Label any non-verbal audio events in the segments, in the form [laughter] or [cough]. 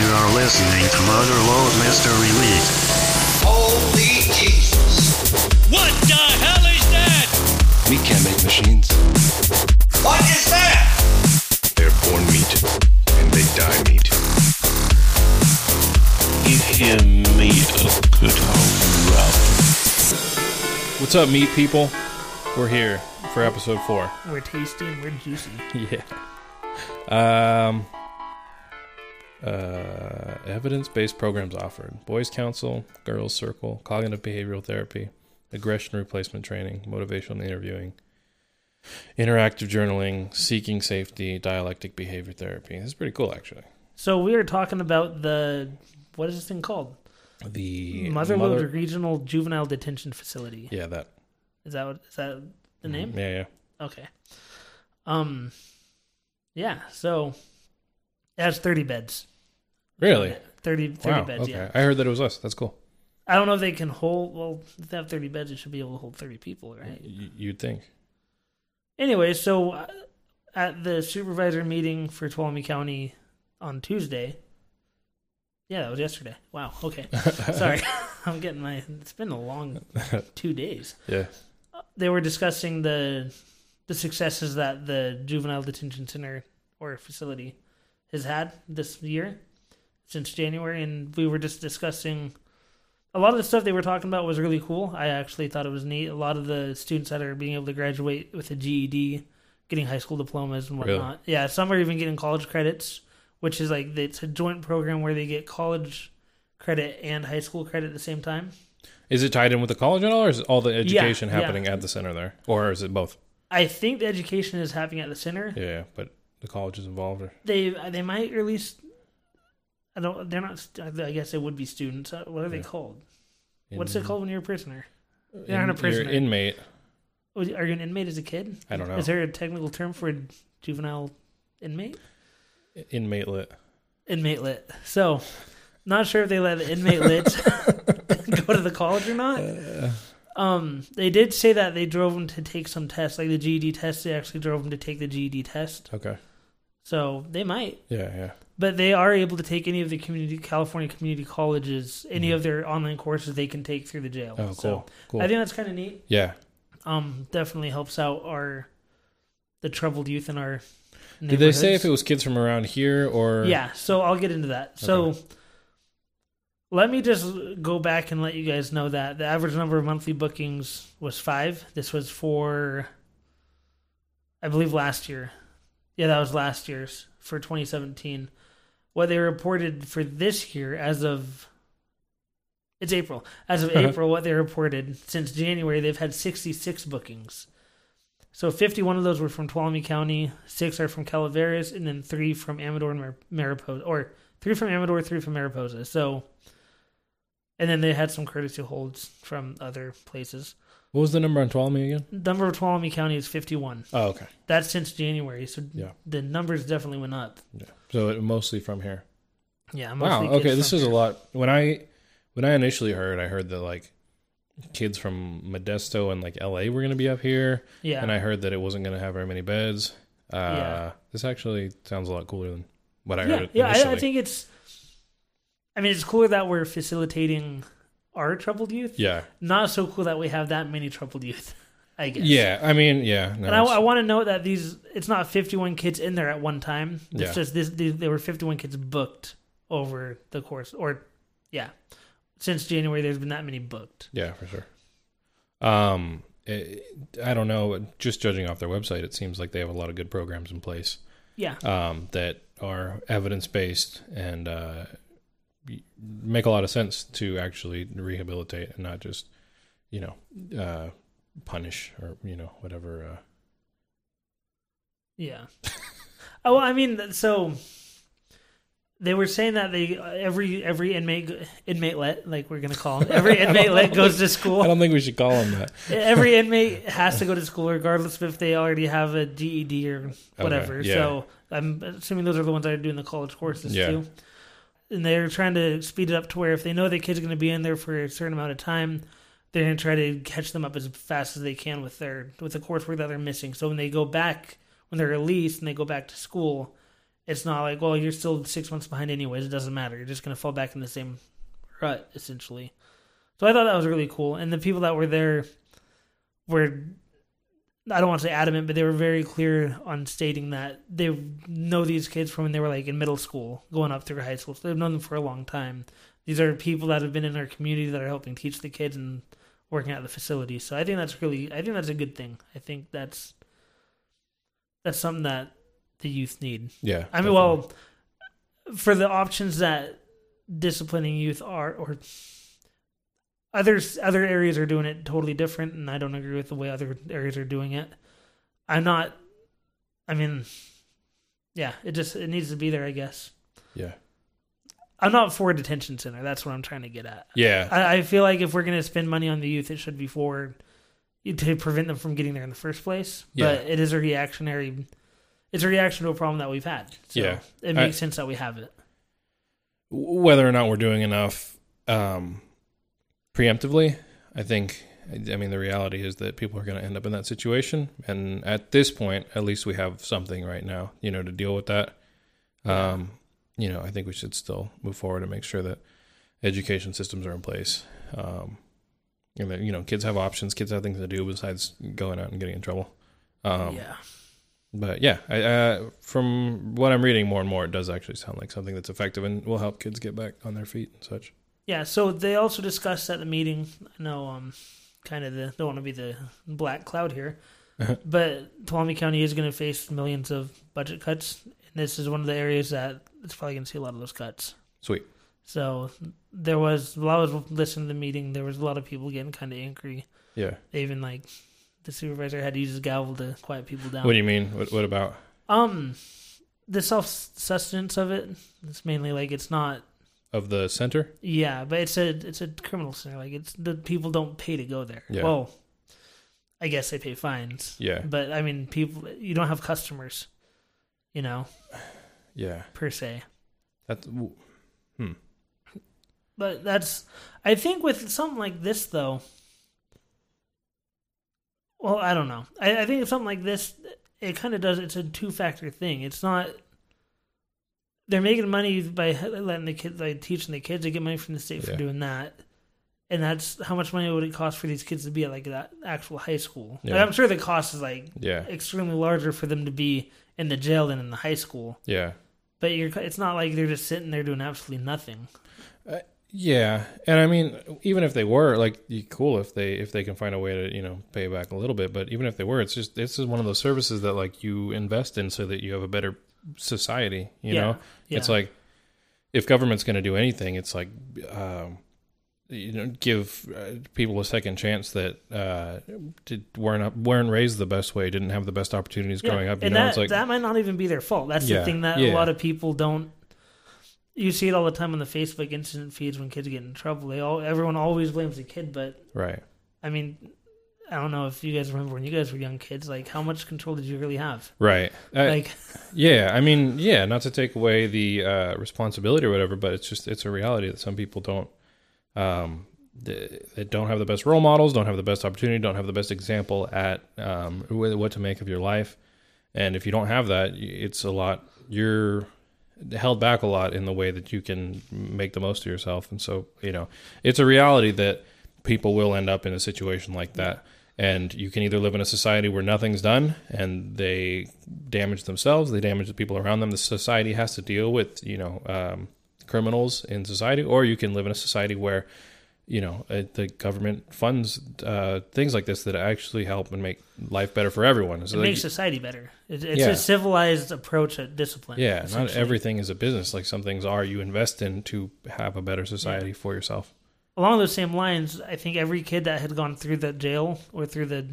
You are listening to Motherload Mystery League. Holy Jesus. What the hell is that? We can't make machines. What is that? They're born meat, and they die meat. You hear me a good old rub. What's up, meat people? We're here for episode four. We're tasty and we're juicy. [laughs] Yeah. Um. Uh, evidence-based programs offered: Boys Council, Girls Circle, Cognitive Behavioral Therapy, Aggression Replacement Training, Motivational Interviewing, Interactive Journaling, Seeking Safety, Dialectic Behavior Therapy. This is pretty cool, actually. So we were talking about the what is this thing called? The Motherlode Mother- Regional Juvenile Detention Facility. Yeah, that. Is that what is that the name? Yeah, yeah. Okay. Um yeah, so it has 30 beds. Really? 30, 30 Wow. beds, okay. yeah. I heard that it was us. That's cool. I don't know if they can hold well, if they have 30 beds, it should be able to hold 30 people, right? Y- you'd think. Anyway, so uh, at the supervisor meeting for Tuolumne County on Tuesday. Yeah, that was yesterday. Wow. Okay. [laughs] Sorry. [laughs] I'm getting my it's been a long [laughs] 2 days. Yeah. They were discussing the the successes that the juvenile detention center or facility has had this year since January and we were just discussing a lot of the stuff they were talking about was really cool. I actually thought it was neat. A lot of the students that are being able to graduate with a GED, getting high school diplomas and Really? whatnot. Yeah, some are even getting college credits, which is like it's a joint program where they get college credit and high school credit at the same time. Is it tied in with the college at all, or is all the education yeah. happening at the center there, or is it both? I think the education is happening at the center. Yeah, yeah, but the college is involved. Or? They they might release. I don't. They're not. I guess they would be students. Uh, What are they Yeah. called? What's it called when you're a prisoner? in- You're not a prisoner. You're inmate. Oh, Are you an inmate as a kid? I don't know. Is there a technical term for a juvenile inmate? Inmate lit. Inmate lit. So, not sure if they let the inmate lit [laughs] go to the college or not. Um, they did say that they drove them to take some tests, like the GED test. They actually drove them to take the GED test. Okay. So they might, Yeah, yeah. But they are able to take any of the community California community colleges, any of their online courses they can take through the jail. Oh, cool. So cool. I think that's kind of neat. yeah. Um, definitely helps out our the troubled youth in our. Did they say if it was kids from around here or? Yeah, so I'll get into that. So let me just go back and let you guys know that the average number of monthly bookings was five. This was for, I believe, last year. Yeah, that was last year's for 2017. What they reported for this year as of. It's April. As of Uh-huh. April, what they reported since January, they've had 66 bookings. So 51 of those were from Tuolumne County, six are from Calaveras, and then three from Amador and Mar- Mariposa, or three from Amador, three from Mariposa. So, and then they had some courtesy holds from other places. What was the number on Tuolumne again? Number of Tuolumne County is 51. Oh, okay. That's since January, so Yeah. the numbers definitely went up. Yeah. So it, mostly from here. Yeah. Wow. Okay, this is a lot. When I when I initially heard, I heard that like kids from Modesto and like L.A. were going to be up here, Yeah. and I heard that it wasn't going to have very many beds. Uh, Yeah. This actually sounds a lot cooler than what I yeah, heard yeah. I, I think it's. I mean, it's cooler that we're facilitating our troubled youth. yeah. Not so cool that we have that many troubled youth. [laughs] I guess. Yeah. I mean, yeah. No, and I, I want to note that these it's not 51 kids in there at one time. It's Yeah. just this these, there were 51 kids booked over the course or yeah. Since January there's been that many booked. Yeah, for sure. Um, it, I don't know. Just judging off their website, it seems like they have a lot of good programs in place Yeah. um, that are evidence based and uh, make a lot of sense to actually rehabilitate and not just, you know, uh, punish or you know whatever. Uh, Yeah. [laughs] oh, I mean so they were saying that they every every inmate inmate let like we're to call them [laughs] every inmate let goes to school. I don't think we should call them that. [laughs] every inmate has to go to school regardless of if they already have a GED or whatever. yeah. So I'm assuming those are the ones that are doing the college courses Yeah. too. And they're trying to speed it up to where if they know the kid's going to be in there for a certain amount of time, they're going to try to catch them up as fast as they can with their with the coursework that they're missing. So when they go back, when they're released and they go back to school, it's not like, well, you're still six months behind anyways. It doesn't matter. You're just gonna fall back in the same rut essentially. So I thought that was really cool, and the people that were there were. I don't want to say adamant, but they were very clear on stating that they know these kids from when they were like in middle school, going up through high school. So they've known them for a long time. These are people that have been in our community that are helping teach the kids and working at the facility. So I think that's really, I think that's a good thing. I think that's that's something that the youth need. Yeah. I mean, well, for the options that disciplining youth are, or others, other areas are doing it totally different, and I don't agree with the way other areas are doing it. I'm not. I mean, yeah, it just it needs to be there, I guess. yeah. I'm not for a detention center. That's what I'm trying to get at. Yeah. I, I feel like if we're going to spend money on the youth, it should be for to prevent them from getting there in the first place. But Yeah. it is a reactionary. It's a reaction to a problem that we've had. So Yeah. it I- makes sense that we have it. whether or not we're doing enough um, preemptively, I think. I mean, the reality is that people are going to end up in that situation, and at this point, at least we have something right now, you know, to deal with that. Um, you know, I think we should still move forward and make sure that education systems are in place. Um, and that you know, kids have options, kids have things to do besides going out and getting in trouble. Um, yeah. but yeah, I, uh, from what I'm reading more and more, it does actually sound like something that's effective and will help kids get back on their feet and such. Yeah. So they also discussed at the meeting. I know, um, kind of the don't want to be the black cloud here, [laughs] but Tuolumne County is going to face millions of budget cuts. And this is one of the areas that it's probably going to see a lot of those cuts. Sweet. So there was while I was listening to the meeting, there was a lot of people getting kind of angry. Yeah. Even like the supervisor had to use his gavel to quiet people down. What do you mean? What, what about? um, the self sustenance of it. It's mainly like it's not. Of the center? Yeah, but it's a it's a criminal center. Like it's the people don't pay to go there. Yeah. Well, I guess they pay fines. Yeah. But I mean, people you don't have customers, you know, Yeah. per se. That's, Hmm. But that's I think with something like this though. Well, I don't know. I, I think if something like this, it kind of does. It's a two factor thing. It's not. They're making money by letting the kids, like teaching the kids. They get money from the state Yeah. for doing that, and that's how much money would it cost for these kids to be at like that actual high school. Yeah. I'm sure the cost is like yeah. extremely larger for them to be in the jail than in the high school. Yeah. But you're, it's not like they're just sitting there doing absolutely nothing. Yeah. And I mean, even if they were, like, cool if they if they can find a way to, you know, pay back a little bit. But even if they were, it's just, this is one of those services that, like, you invest in so that you have a better society, you Yeah. know? Yeah. It's like, if government's going to do anything, it's like, um, you know, give uh, people a second chance that uh, did, weren't up, weren't raised the best way, didn't have the best opportunities growing up. You and know, that, it's like, that might not even be their fault. That's Yeah, the thing that yeah. a lot of people don't. You see it all the time on the Facebook incident feeds when kids get in trouble. They all everyone always blames the kid, but right. I mean, I don't know if you guys remember when you guys were young kids. Like, how much control did you really have? Right. I- Like, [laughs] Yeah, I mean, yeah, not to take away the uh, responsibility or whatever, but it's just it's a reality that some people don't um they don't have the best role models, don't have the best opportunity, don't have the best example at um what to make of your life. And if you don't have that, it's a lot you're held back a lot in the way that you can make the most of yourself. And so, you know, it's a reality that people will end up in a situation like that. And you can either live in a society where nothing's done and they damage themselves, they damage the people around them. The society has to deal with, you know, um, criminals in society, or you can live in a society where, you know, uh, the government funds uh, things like this that actually help and make life better for everyone. So it like- makes society better. It, it's Yeah. a civilized approach at discipline. yeah, not everything is a business. Like some things are you invest in to have a better society for yourself. Along those same lines, I think every kid that had gone through the jail or through the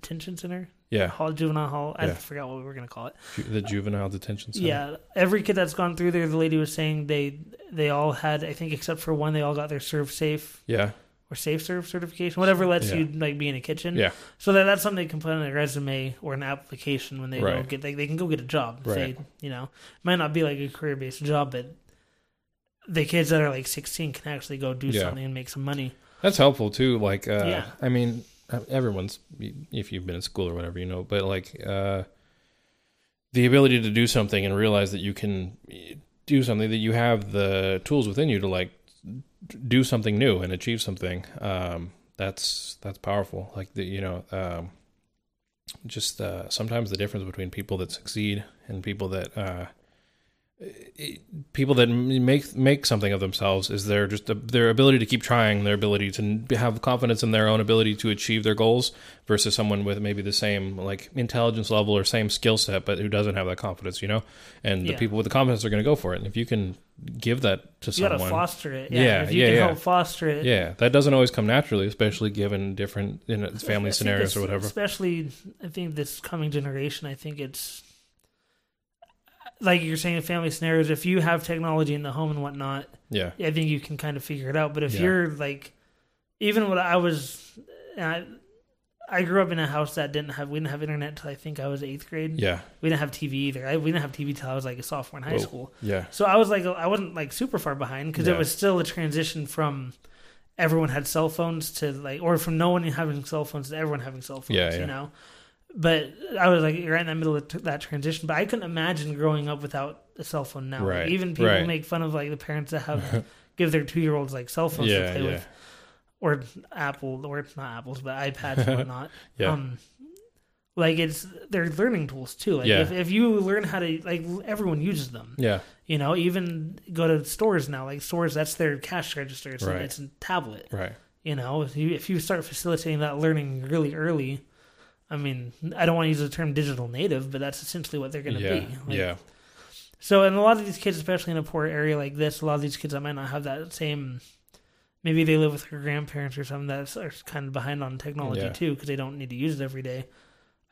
detention center, Yeah, hall, juvenile hall, I Yeah. forgot what we were going to call it. Ju- the juvenile detention center. Yeah, every kid that's gone through there, the lady was saying they they all had, I think, except for one, they all got their serve safe yeah, or safe serve certification, whatever lets Yeah. you like be in a kitchen. yeah, So that that's something they can put on their resume or an application when they go Right. get they, they can go get a job. if Right. They, you know, might not be like a career based job, but the kids that are like 16 can actually go do Yeah. something and make some money. That's helpful too. Like, uh, Yeah. I mean, everyone's if you've been in school or whatever, you know. But like, uh, the ability to do something and realize that you can do something that you have the tools within you to like do something new and achieve something um that's that's powerful like the you know um just uh sometimes the difference between people that succeed and people that uh people that make make something of themselves is their just their ability to keep trying, their ability to have confidence in their own ability to achieve their goals, versus someone with maybe the same like intelligence level or same skill set, but who doesn't have that confidence, you know. And the people with the confidence are going to go for it. And if you can give that to You someone, you gotta foster it. Yeah, Yeah, if you yeah, can yeah. help foster it. yeah, that doesn't always come naturally, especially given different you know, family scenarios it's- or whatever. Especially, I think this coming generation, I think it's like you're saying, family scenarios. If you have technology in the home and whatnot, Yeah, I think you can kind of figure it out. But if Yeah. you're like, even when I was, I, I grew up in a house that didn't have we didn't have internet till I think I was eighth grade. yeah, We didn't have TV either. I, we didn't have TV till I was like a sophomore in high Whoa. school. yeah, So I was like, I wasn't like super far behind because Yeah. it was still a transition from everyone had cell phones to like, or from no one having cell phones to everyone having cell phones. Yeah, yeah. You know. But I was like you're right in the middle of t- that transition. But I couldn't imagine growing up without a cell phone now. Like, even people right. make fun of like the parents that have [laughs] [laughs] give their two year olds like cell phones to play yeah, with, or Apple, or not Apples, but iPads and [laughs] whatnot. Yeah. Um, like it's they're learning tools too. Like Yeah. if, if you learn how to like everyone uses them. yeah, You know, even go to stores now. Like stores, that's their cash register. It's, Right. it's a tablet. right, You know, if you, if you start facilitating that learning really early, I mean, I don't want to use the term digital native, but that's essentially what they're going to yeah, be. Like, yeah, So, and a lot of these kids, especially in a poor area like this, a lot of these kids that might not have that same. Maybe they live with their grandparents or something that are kind of behind on technology Yeah. too, because they don't need to use it every day.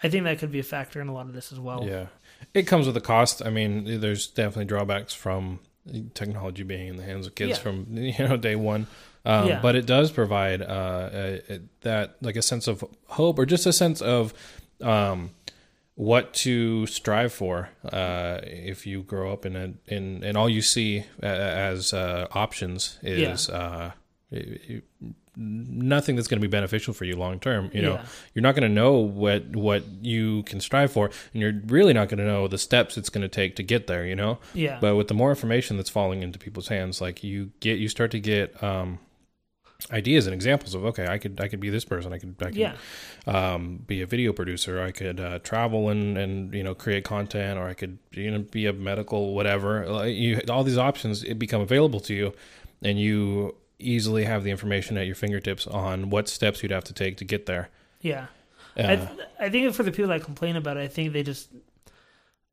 I think that could be a factor in a lot of this as well. Yeah, it comes with a cost. I mean, there's definitely drawbacks from technology being in the hands of kids Yeah. from you know day one. Um, Yeah. But it does provide uh, a, a, that like a sense of hope or just a sense of um, what to strive for uh, if you grow up in a in and all you see a- as uh, options is uh, it- it- nothing that's going to be beneficial for you long term. You know, Yeah. you're not going to know what what you can strive for, and you're really not going to know the steps it's going to take to get there. You know, Yeah. but with the more information that's falling into people's hands, like you get, you start to get um, ideas and examples of okay, I could I could be this person, I could I could Yeah. um, be a video producer, I could uh, travel and and you know create content, or I could you know be a medical whatever. Like, You all these options it become available to you, and you easily have the information at your fingertips on what steps you'd have to take to get there. Yeah. Uh, I, th- I think for the people that complain about it, I think they just,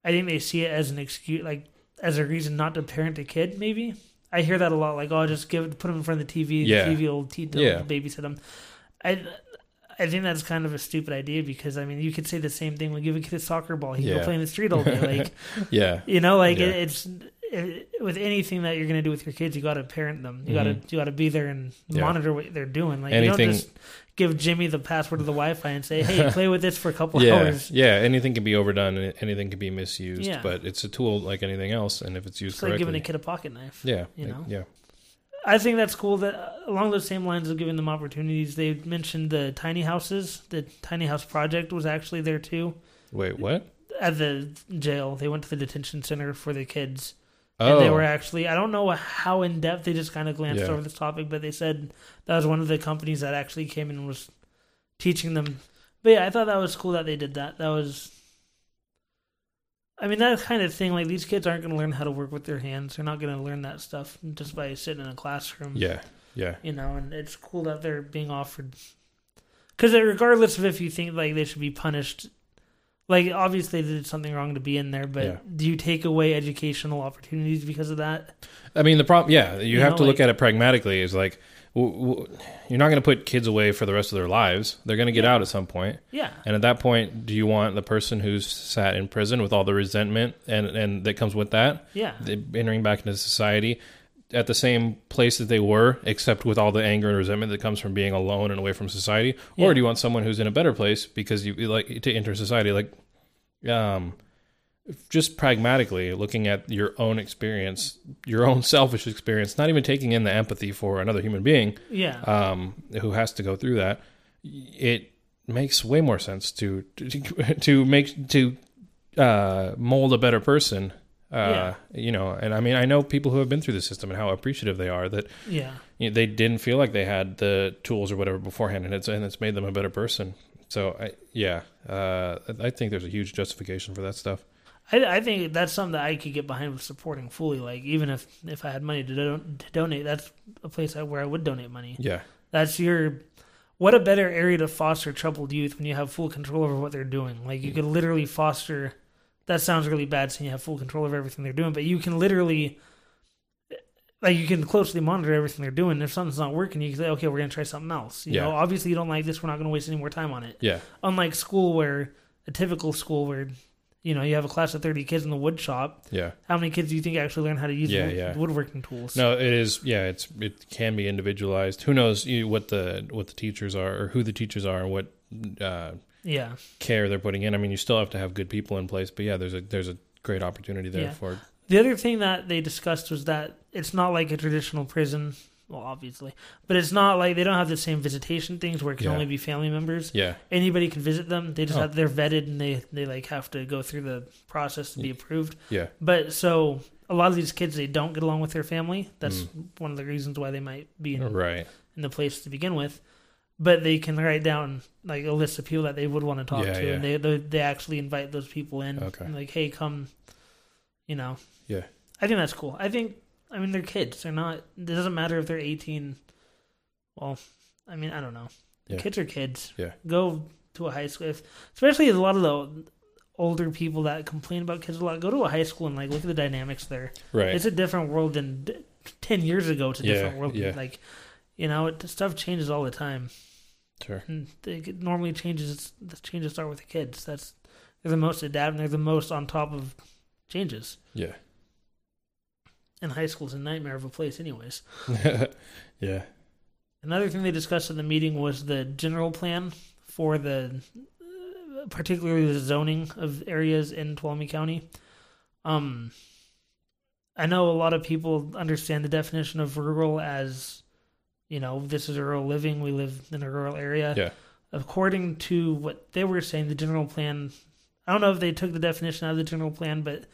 I think they see it as an excuse, like as a reason not to parent a kid. Maybe I hear that a lot. Like, oh, just give put him in front of the TV. Yeah. The TV will te- Yeah. babysit him. I, I think that's kind of a stupid idea because I mean, you could say the same thing. When give a kid a soccer ball, he can go play in the street all day. Like, [laughs] yeah, you know, like Yeah. it, it's. It, with anything that you're gonna do with your kids, you got to parent them. You Mhm. got to you got to be there and Yeah. monitor what they're doing. Like you Anything- don't just give Jimmy the password to the Wi-Fi and say, "Hey, [laughs] play with this for a couple yeah, hours." yeah. Anything can be overdone, and anything can be misused. Yeah. But it's a tool like anything else, and if it's used It's like giving a kid a pocket knife. yeah, you know? yeah, I think that's cool. That along those same lines of giving them opportunities, they mentioned the tiny houses. The tiny house project was actually there too Wait, what? at the jail. They went to the detention center for the kids, Oh, and they were oh. actually. I don't know how in depth they just kind of glanced Yeah. over this topic, but they said that was one of the companies that actually came in and was teaching them. But yeah, I thought that was cool that they did that. That was. I mean, that kind of thing, like these kids aren't going to learn how to work with their hands. They're not going to learn that stuff just by sitting in a classroom yeah, yeah, you know, and it's cool that they're being offered. Because regardless of if you think like they should be punished, like obviously they did something wrong to be in there, but Yeah. do you take away educational opportunities because of that? I mean, the problem, yeah, you, You have know, to look like- at it pragmatically. Is like, w- w- you're not going to put kids away for the rest of their lives. They're going to get Yeah. out at some point. Yeah, And at that point, do you want the person who's sat in prison with all the resentment and, and that comes with that, yeah, entering back into society at the same place that they were, except with all the anger and resentment that comes from being alone and away from society? Or Yeah. do you want someone who's in a better place because you you like to enter society? Like, um, just pragmatically looking at your own experience, your own selfish experience, not even taking in the empathy for another human being yeah, um, who has to go through that, it makes way more sense to to, [laughs] to make to uh, mold a better person. Uh, Yeah. You know, and I mean, I know people who have been through the system and how appreciative they are that Yeah. you know, they didn't feel like they had the tools or whatever beforehand, and it's and it's made them a better person. So, I, yeah, uh, I think there's a huge justification for that stuff. I, I think that's something that I could get behind with supporting fully. Like even if if I had money to, don- to donate, that's a place I- where I would donate money. Yeah, That's your what a better area to foster troubled youth when you have full control over what they're doing. Like you could literally foster. That sounds really bad saying you have full control of everything they're doing, but you can literally. Like you can closely monitor everything they're doing. If something's not working, you can say, "Okay, we're gonna try something else." You Yeah. know, obviously you don't like this. We're not gonna waste any more time on it yeah, unlike school where a typical school where you know you have a class of 30 kids in the wood shop yeah. how many kids do you think actually learn how to use Yeah, wood- yeah. woodworking tools No, it is. Yeah, it's it can be individualized. Who knows you, what the what the teachers are or who the teachers are and what uh, yeah care they're putting in. I mean, you still have to have good people in place, but yeah, there's a there's a great opportunity there Yeah. for the other thing that they discussed was that it's not like a traditional prison well obviously but it's not like they don't have the same visitation things where it can Yeah. only be family members yeah, anybody can visit them they just Oh. have they're vetted and they they like have to go through the process to be approved yeah, but so a lot of these kids they don't get along with their family that's Mm. one of the reasons why they might be in right. in the place to begin with. But they can write down like a list of people that they would want to talk Yeah, to, yeah. and they, they they actually invite those people in. Okay. And like, hey, come, you know. Yeah. I think that's cool. I think, I mean, they're kids. They're not. It doesn't matter if they're eighteen. Well, I mean, I don't know. Yeah. Kids are kids. Yeah. Go to a high school, if, especially a lot of the older people that complain about kids a lot. Go to a high school and like look at the dynamics there Right. it's a different world than d- 10 years ago it's a Yeah, different world yeah. like you know it, stuff changes all the time sure. and it normally changes the changes start with the kids that's they're the most adapting they're the most on top of changes Yeah. and high school's a nightmare of a place anyways [laughs] yeah. another thing they discussed in the meeting was the general plan for the uh, particularly the zoning of areas in Tuolumne County um I know a lot of people understand the definition of rural as, you know, this is a rural living. We live in a rural area. Yeah. According to what they were saying, the general plan, I don't know if they took the definition out of the general plan, but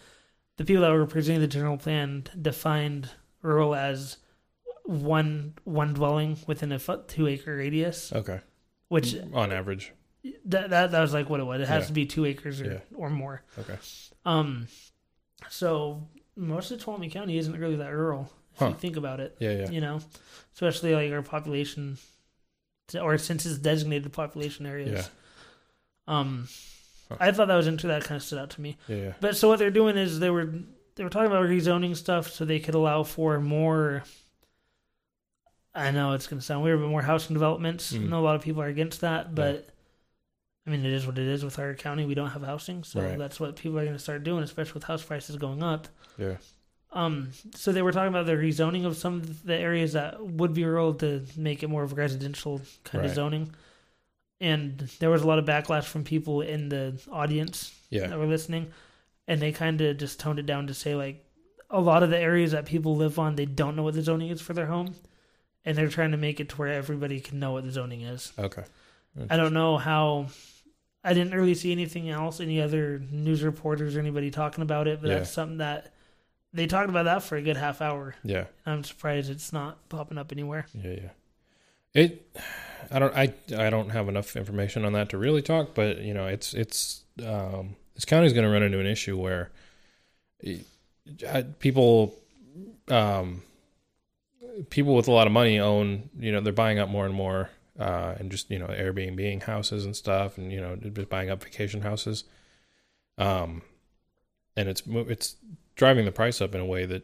the people that were presenting the general plan defined rural as one one dwelling within a two acre radius, Okay. which On average. that, that that was like what it was. It has Yeah. to be two acres or, Yeah. or more. Okay. Um, so most of Tuolumne County isn't really that rural if you think about it. Yeah. Yeah. You know, especially like our population, or since it's designated population areas. Yeah. Um, Huh. I thought that was interesting. That kind of stood out to me. Yeah. Yeah. But so what they're doing is they were they were talking about rezoning stuff so they could allow for more. I know it's going to sound weird, but more housing developments. I Mm. know a lot of people are against that, but I mean, it is what it is. With our county, we don't have housing, so Right. that's what people are going to start doing, especially with house prices going up. Yeah. Um, so they were talking about the rezoning of some of the areas that would be rural to make it more of a residential kind of zoning. And there was a lot of backlash from people in the audience that were listening, and they kind of just toned it down to say like a lot of the areas that people live on, they don't know what the zoning is for their home, and they're trying to make it to where everybody can know what the zoning is. Okay. I don't know how. I didn't really see anything else, any other news reporters or anybody talking about it, but Yeah. that's something that they talked about that for a good half hour. Yeah. I'm surprised it's not popping up anywhere. Yeah, yeah. It, I don't, I, I don't have enough information on that to really talk, but you know, it's, it's, um, this county's going to run into an issue where it- I- people, um, people with a lot of money own, you know, they're buying up more and more, uh, and just you know, Airbnb houses and stuff, and you know, just buying up vacation houses. Um, and it's it's driving the price up in a way that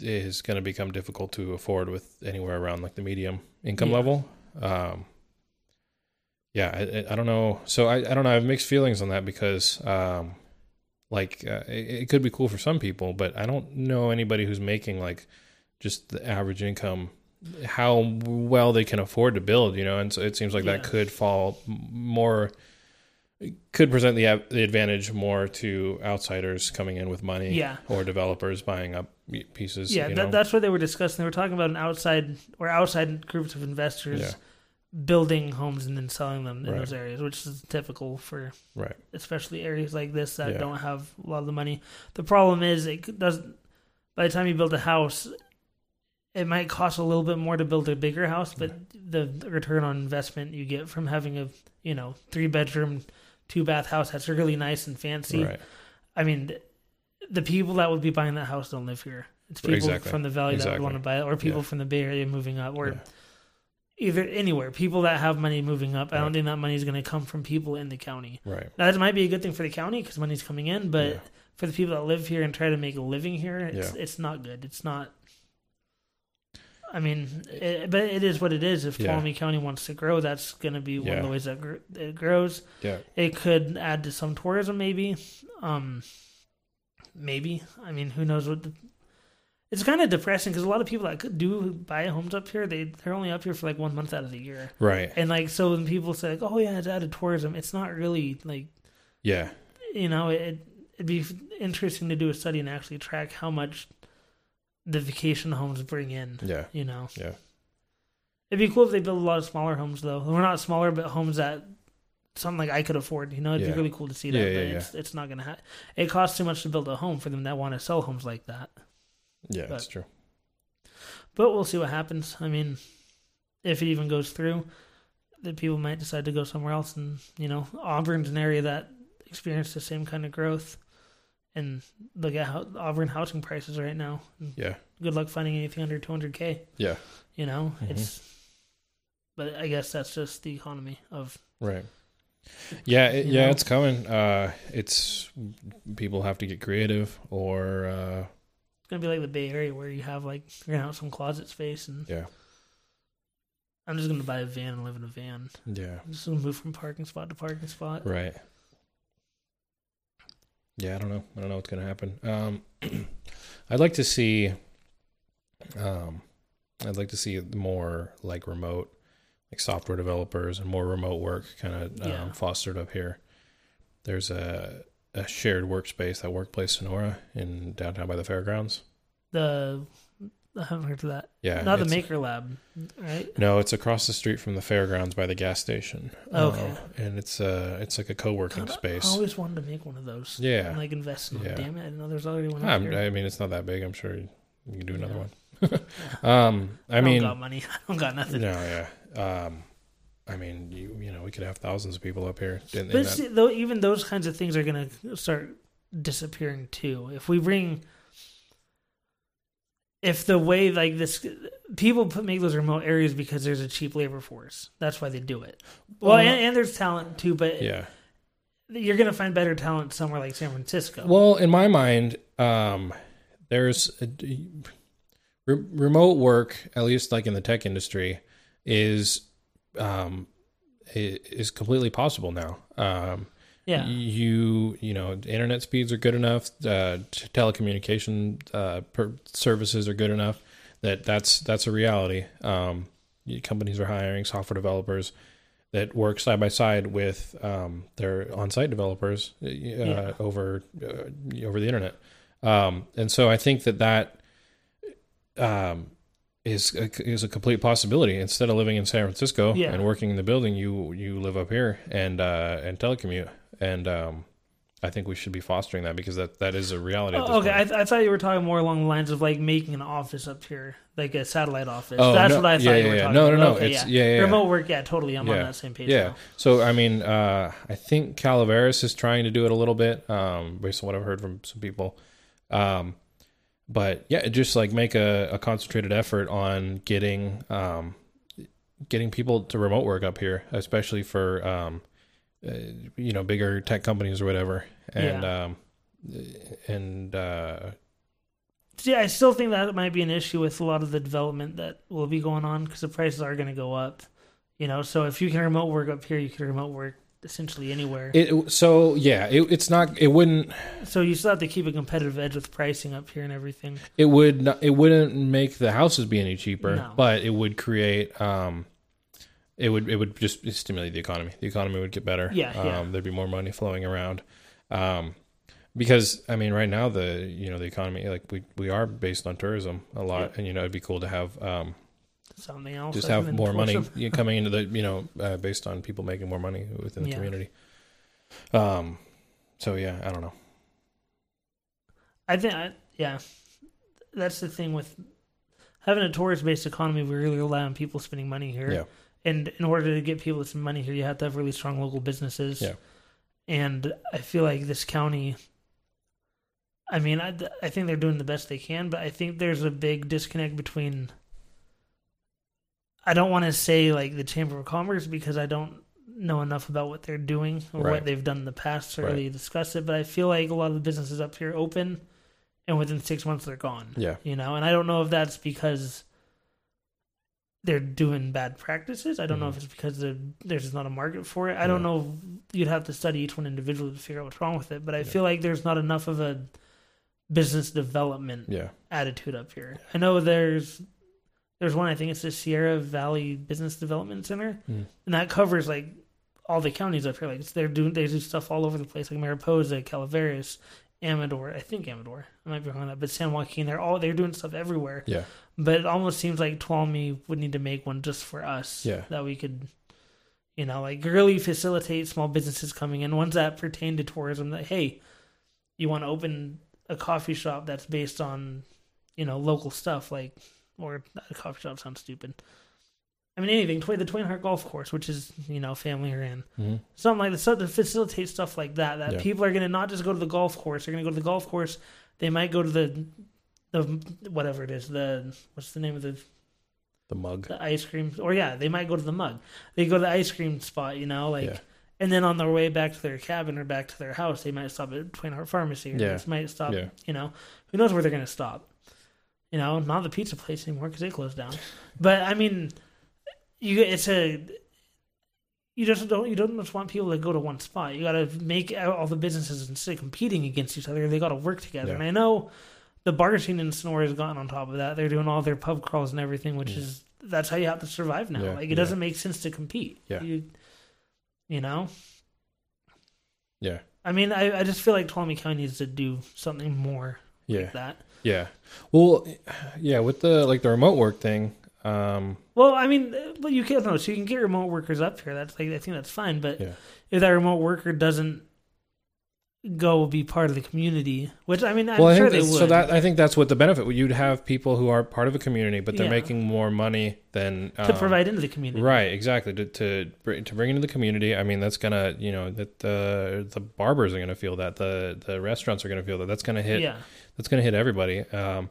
is going to become difficult to afford with anywhere around like the medium income Yeah. level. Um, yeah, I, I- don't know. So I, I don't know. I have mixed feelings on that because, um, like, uh, it, it could be cool for some people, but I don't know anybody who's making like just the average income how well they can afford to build. You know, and so it seems like that could fall more. Could present the the advantage more to outsiders coming in with money, Yeah. or developers buying up pieces. Yeah, you that, know? that's what they were discussing. They were talking about an outside or outside groups of investors Yeah. building homes and then selling them in Right. those areas, which is typical for Right. especially areas like this that Yeah. don't have a lot of the money. The problem is it doesn't. By the time you build a house, it might cost a little bit more to build a bigger house, but the return on investment you get from having a you know three bedroom, two bath house that's really nice and fancy. Right. I mean, th- the people that would be buying that house don't live here. It's people Exactly. from the valley that Exactly. would want to buy it, or people Yeah. from the Bay Area moving up, or Yeah. either anywhere. People that have money moving up. I don't think that money is going to come from people in the county. Right. Now, that might be a good thing for the county because money's coming in, but Yeah. for the people that live here and try to make a living here, it's it's not good. It's not. I mean, it, but it is what it is. If Yeah. Tuolumne County wants to grow, that's going to be one of the ways that gr- it grows. Yeah. It could add to some tourism, maybe. Um, maybe. I mean, who knows what? The, it's kind of depressing because a lot of people that could do buy homes up here, they they're only up here for like one month out of the year, Right. and like so when people say like, "Oh yeah, it's added tourism," it's not really like Yeah. you know it. It'd be interesting to do a study and actually track how much the vacation homes bring in. Yeah. You know, Yeah. it'd be cool if they build a lot of smaller homes though. We're not smaller, but homes that something like I could afford. You know, it'd Yeah. be really cool to see that. Yeah, but yeah, it's it's not gonna. Ha- it costs too much to build a home for them that want to sell homes like that. Yeah. But- That's true. But we'll see what happens. I mean, if it even goes through, that people might decide to go somewhere else. And you know, Auburn's an area that experienced the same kind of growth. And look at how Auburn housing prices right now. Yeah. Good luck finding anything under 200k. Yeah. You know, Mhm. it's. But I guess that's just the economy of Right. Yeah, it, yeah, know? it's coming. Uh, it's people have to get creative, or uh, it's gonna be like the Bay Area where you have like you're gonna have some closet space, and yeah, I'm just gonna buy a van and live in a van. yeah, I'm just gonna move from parking spot to parking spot. right. Yeah, I don't know. I don't know what's gonna happen. Um, [clears throat] I'd like to see. Um, I'd like to see more like remote, like software developers and more remote work kind of um, Yeah. fostered up here. There's a a shared workspace at Workplace Sonora in downtown by the fairgrounds. The [laughs] I haven't heard of that. Yeah, Not the Maker Lab, right? No, it's across the street from the fairgrounds by the gas station. Okay. Uh, and it's uh it's like a co-working God, space. I always wanted to make one of those. Yeah. And, like invest in them. Yeah. Damn it! I didn't know there's already one. up I'm- here. I mean, it's not that big. I'm sure you can do another Yeah. one. [laughs] [laughs] um, I, mean, I don't mean, got money. I don't got nothing. no, yeah. Um, I mean, you you know, we could have thousands of people up here. In, in But that- see, though, even those kinds of things are going to start disappearing too. If we bring, if the way like this, people put make those remote areas because there's a cheap labor force. That's why they do it. Well, and, and there's talent too, but yeah. you're going to find better talent somewhere like San Francisco. Well, in my mind, um, there's a, re- remote work, at least like in the tech industry, is um, is completely possible now. Um, yeah, you you know internet speeds are good enough uh, t- telecommunication uh, per- services are good enough that that's that's a reality um, companies are hiring software developers that work side by side with um, their on-site developers uh, Yeah. over uh, over the internet um, and so I think that that um, is a, is a complete possibility. Instead of living in San Francisco Yeah. and working in the building, you you live up here and uh, and telecommute. And um, I think we should be fostering that because that, that is a reality. Oh, okay, I, th- I thought you were talking more along the lines of like making an office up here, like a satellite office. Oh, That's no, what I thought yeah, you were yeah. talking No, no, about. no, Okay, it's- yeah. yeah, yeah, yeah. Remote work, yeah, totally. I'm on that same page. yeah. now. So I mean, uh, I think Calaveras is trying to do it a little bit, um, based on what I've heard from some people. Um, but yeah, just like make a, a concentrated effort on getting um, getting people to remote work up here, especially for um, uh, you know bigger tech companies or whatever, and Yeah. um, and uh, See, I still think that might be an issue with a lot of the development that will be going on because the prices are going to go up. You know, so if you can remote work up here, you can remote work essentially anywhere. it so yeah, it, it's not it wouldn't so you still have to keep a competitive edge with pricing up here and everything. it would not, it wouldn't make the houses be any cheaper, No. but it would create um it would it would just stimulate the economy. The economy would get better. Yeah, um, yeah. there'd be more money flowing around. Um because I mean right now the you know the economy like we we are based on tourism a lot Yeah. and you know it'd be cool to have um something else. just have more money tourism. [laughs] coming into the you know uh, based on people making more money within the Yeah. community. Um, so yeah, I don't know. I think, I, yeah, that's the thing with having a tourist-based economy. We really rely on people spending money here. Yeah. And in order to get people some money here, you have to have really strong local businesses. Yeah. And I feel like this county. I mean, I, I think they're doing the best they can, but I think there's a big disconnect between. I don't want to say like the Chamber of Commerce because I don't know enough about what they're doing or Right. what they've done in the past to Right. really discuss it. But I feel like a lot of the businesses up here open, and within six months they're gone. Yeah. You know, and I don't know if that's because they're doing bad practices. I don't know Mhm. if it's because there's just not a market for it. I don't Yeah. know. You'd have to study each one individually to figure out what's wrong with it. But I Yeah. feel like there's not enough of a business development Yeah. attitude up here. I know there's there's one I think it's the Sierra Valley Business Development Center, Mm. and that covers like all the counties up here. Like it's, they're doing they do stuff all over the place, like Mariposa, Calaveras, Amador. I think Amador. I might be wrong on that, but San Joaquin. They're all they're doing stuff everywhere. Yeah. But it almost seems like Tuolumne would need to make one just for us. Yeah. That we could. You know, like really facilitate small businesses coming in, ones that pertain to tourism. That hey, you want to open a coffee shop that's based on, you know, local stuff, like, or a coffee shop sounds stupid. I mean, anything. The Twain Harte Golf Course, which is, you know, family ran. hmm Something like that. So to facilitate stuff like that, that Yeah. people are going to not just go to the golf course. They're going to go to the golf course. They might go to the, the whatever it is. The what's the name of the The mug. the ice cream? Or yeah, they might go to the mug. They go to the ice cream spot. You know, like Yeah. and then on their way back to their cabin or back to their house, they might stop at Twain Harte Pharmacy or Yeah. they might stop, Yeah. you know, who knows where they're going to stop. You know, not the pizza place anymore because they closed down. But I mean, you it's a you just don't you don't just want people to go to one spot. You got to make all the businesses instead of competing against each other. They got to work together. Yeah. And I know the bar scene in Sonora has gotten on top of that. They're doing all their pub crawls and everything, which is that's how you have to survive now. Yeah, Like it yeah. doesn't make sense to compete. Yeah. You, you know. Yeah. I mean, I, I just feel like Tuolumne County needs to do something more Yeah. like that. Yeah. Well, yeah, with the like the remote work thing, um Well, I mean, but you can no, so you can get remote workers up here. That's like I think that's fine. But Yeah. if that remote worker doesn't go be part of the community, which I mean, I'm well, I sure they that's- would. so that I think that's what the benefit. You'd have people who are part of a community, but they're Yeah. making more money than to um, provide into the community, Right, exactly. To to bring, to bring into the community. I mean, that's gonna you know that the the barbers are gonna feel that the the restaurants are gonna feel that. That's gonna hit. Yeah, That's gonna hit everybody. Um,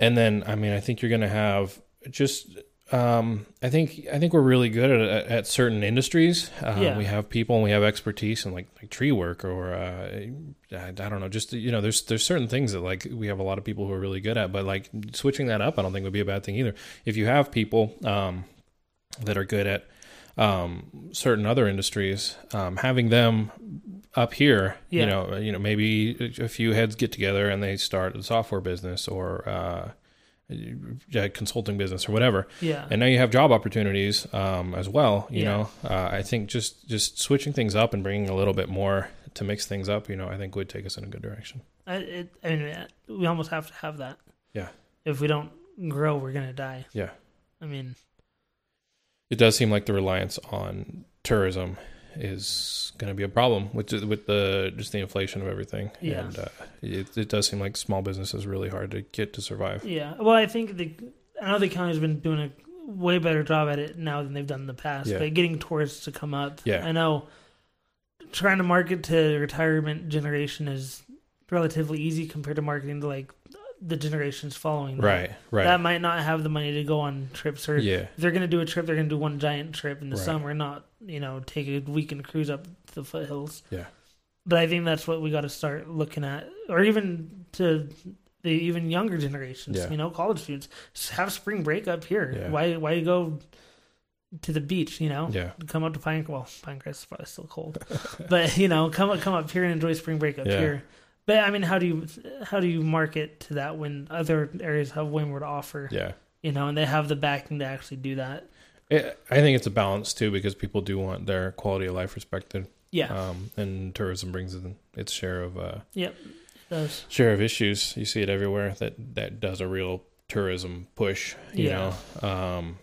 and then I mean, I think you're gonna have just. Um, I think I think we're really good at at certain industries. Um, Yeah. We have people and we have expertise in like like tree work or uh, I, I don't know, just you know, there's there's certain things that like we have a lot of people who are really good at, but like switching that up, I don't think would be a bad thing either. If you have people um, that are good at um, certain other industries, um, having them up here, Yeah. you know, you know, maybe a few heads get together and they start a software business or uh, consulting business or whatever, yeah, and now you have job opportunities um, as well. You Yeah. know, uh, I think just just switching things up and bringing a little bit more to mix things up, you know, I think would take us in a good direction. I, it, I mean, uh, we almost have to have that. Yeah. If we don't grow, we're gonna die. Yeah. I mean, It does seem like the reliance on tourism is going to be a problem with with the just the inflation of everything. Yeah. and uh, it, it does seem like small business is really hard to get to survive. yeah. Well, I think the I know the county's been doing a way better job at it now than they've done in the past. Yeah. But getting tourists to come up, Yeah. I know trying to market to the retirement generation is relatively easy compared to marketing to like the generations following. that. Right, right, That might not have the money to go on trips, or yeah, if they're going to do a trip, they're going to do one giant trip in the Right. summer, not you know take a weekend cruise up the foothills. Yeah. But I think that's what we got to start looking at, or even to the even younger generations. Yeah. You know, college students Just have spring break up here. Yeah. Why why go to the beach? You know, yeah, come up to Pine well Pinecrest is probably still cold, [laughs] but you know come up come up here and enjoy spring break up Yeah. here. But I mean, how do you how do you market to that when other areas have way more to offer? yeah. You know, and they have the backing to actually do that. It, I think it's a balance too because people do want their quality of life respected, Yeah, um, and tourism brings in its share of uh, yep, does. share of issues. You see it everywhere. That that does a real tourism push. You Yeah. know, um,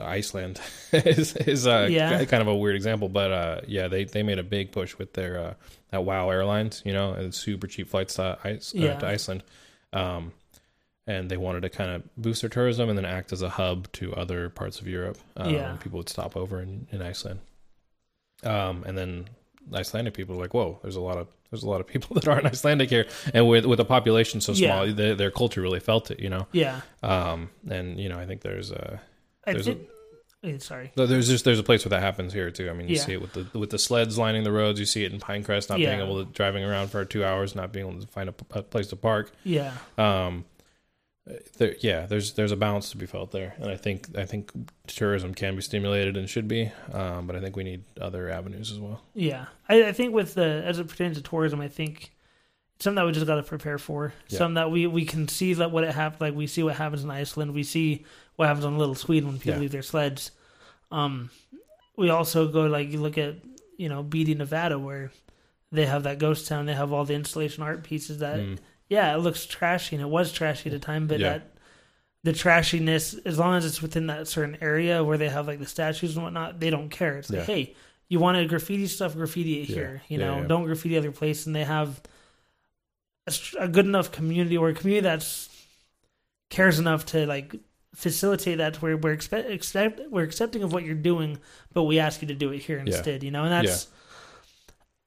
Iceland [laughs] is is uh, Yeah. kind of a weird example, but uh, yeah, they they made a big push with their uh, that WoW Airlines. You know, and super cheap flights to, Ice, uh, Yeah. to Iceland. Um, and they wanted to kind of boost their tourism and then act as a hub to other parts of Europe. Um, Yeah. People would stop over in, in Iceland. Um, and then Icelandic people are like, whoa, there's a lot of there's a lot of people [laughs] that aren't Icelandic here, and with with a population so small, Yeah. their, their culture really felt it, you know. Yeah. Um, and you know, I think there's a There's a- sorry. there's just there's a place where that happens here too. I mean, you Yeah. see it with the with the sleds lining the roads. You see it in Pinecrest, not being able to driving around for two hours, not being able to find a, a place to park. Yeah. Um, there, yeah, there's there's a balance to be felt there, and I think I think tourism can be stimulated and should be, um, but I think we need other avenues as well. Yeah, I, I think with the as it pertains to tourism, I think something that we just got to prepare for. Yeah. Something that we we can see that what it happens. Like we see what happens in Iceland. We see what happens on Little Sweden when people Yeah. leave their sleds. Um, we also go like you look at you know Beatty, Nevada, where they have that ghost town. They have all the installation art pieces that Mm. yeah, it looks trashy and it was trashy at the time, but Yeah. that the trashiness, as long as it's within that certain area where they have like the statues and whatnot, they don't care. It's like, hey, you want to graffiti stuff, graffiti it here. You know, don't graffiti other place. And they have a, a good enough community or a community that's cares enough to like facilitate that where we're expect, accept, we're accepting of what you're doing, but we ask you to do it here Yeah. instead. You know, and that's.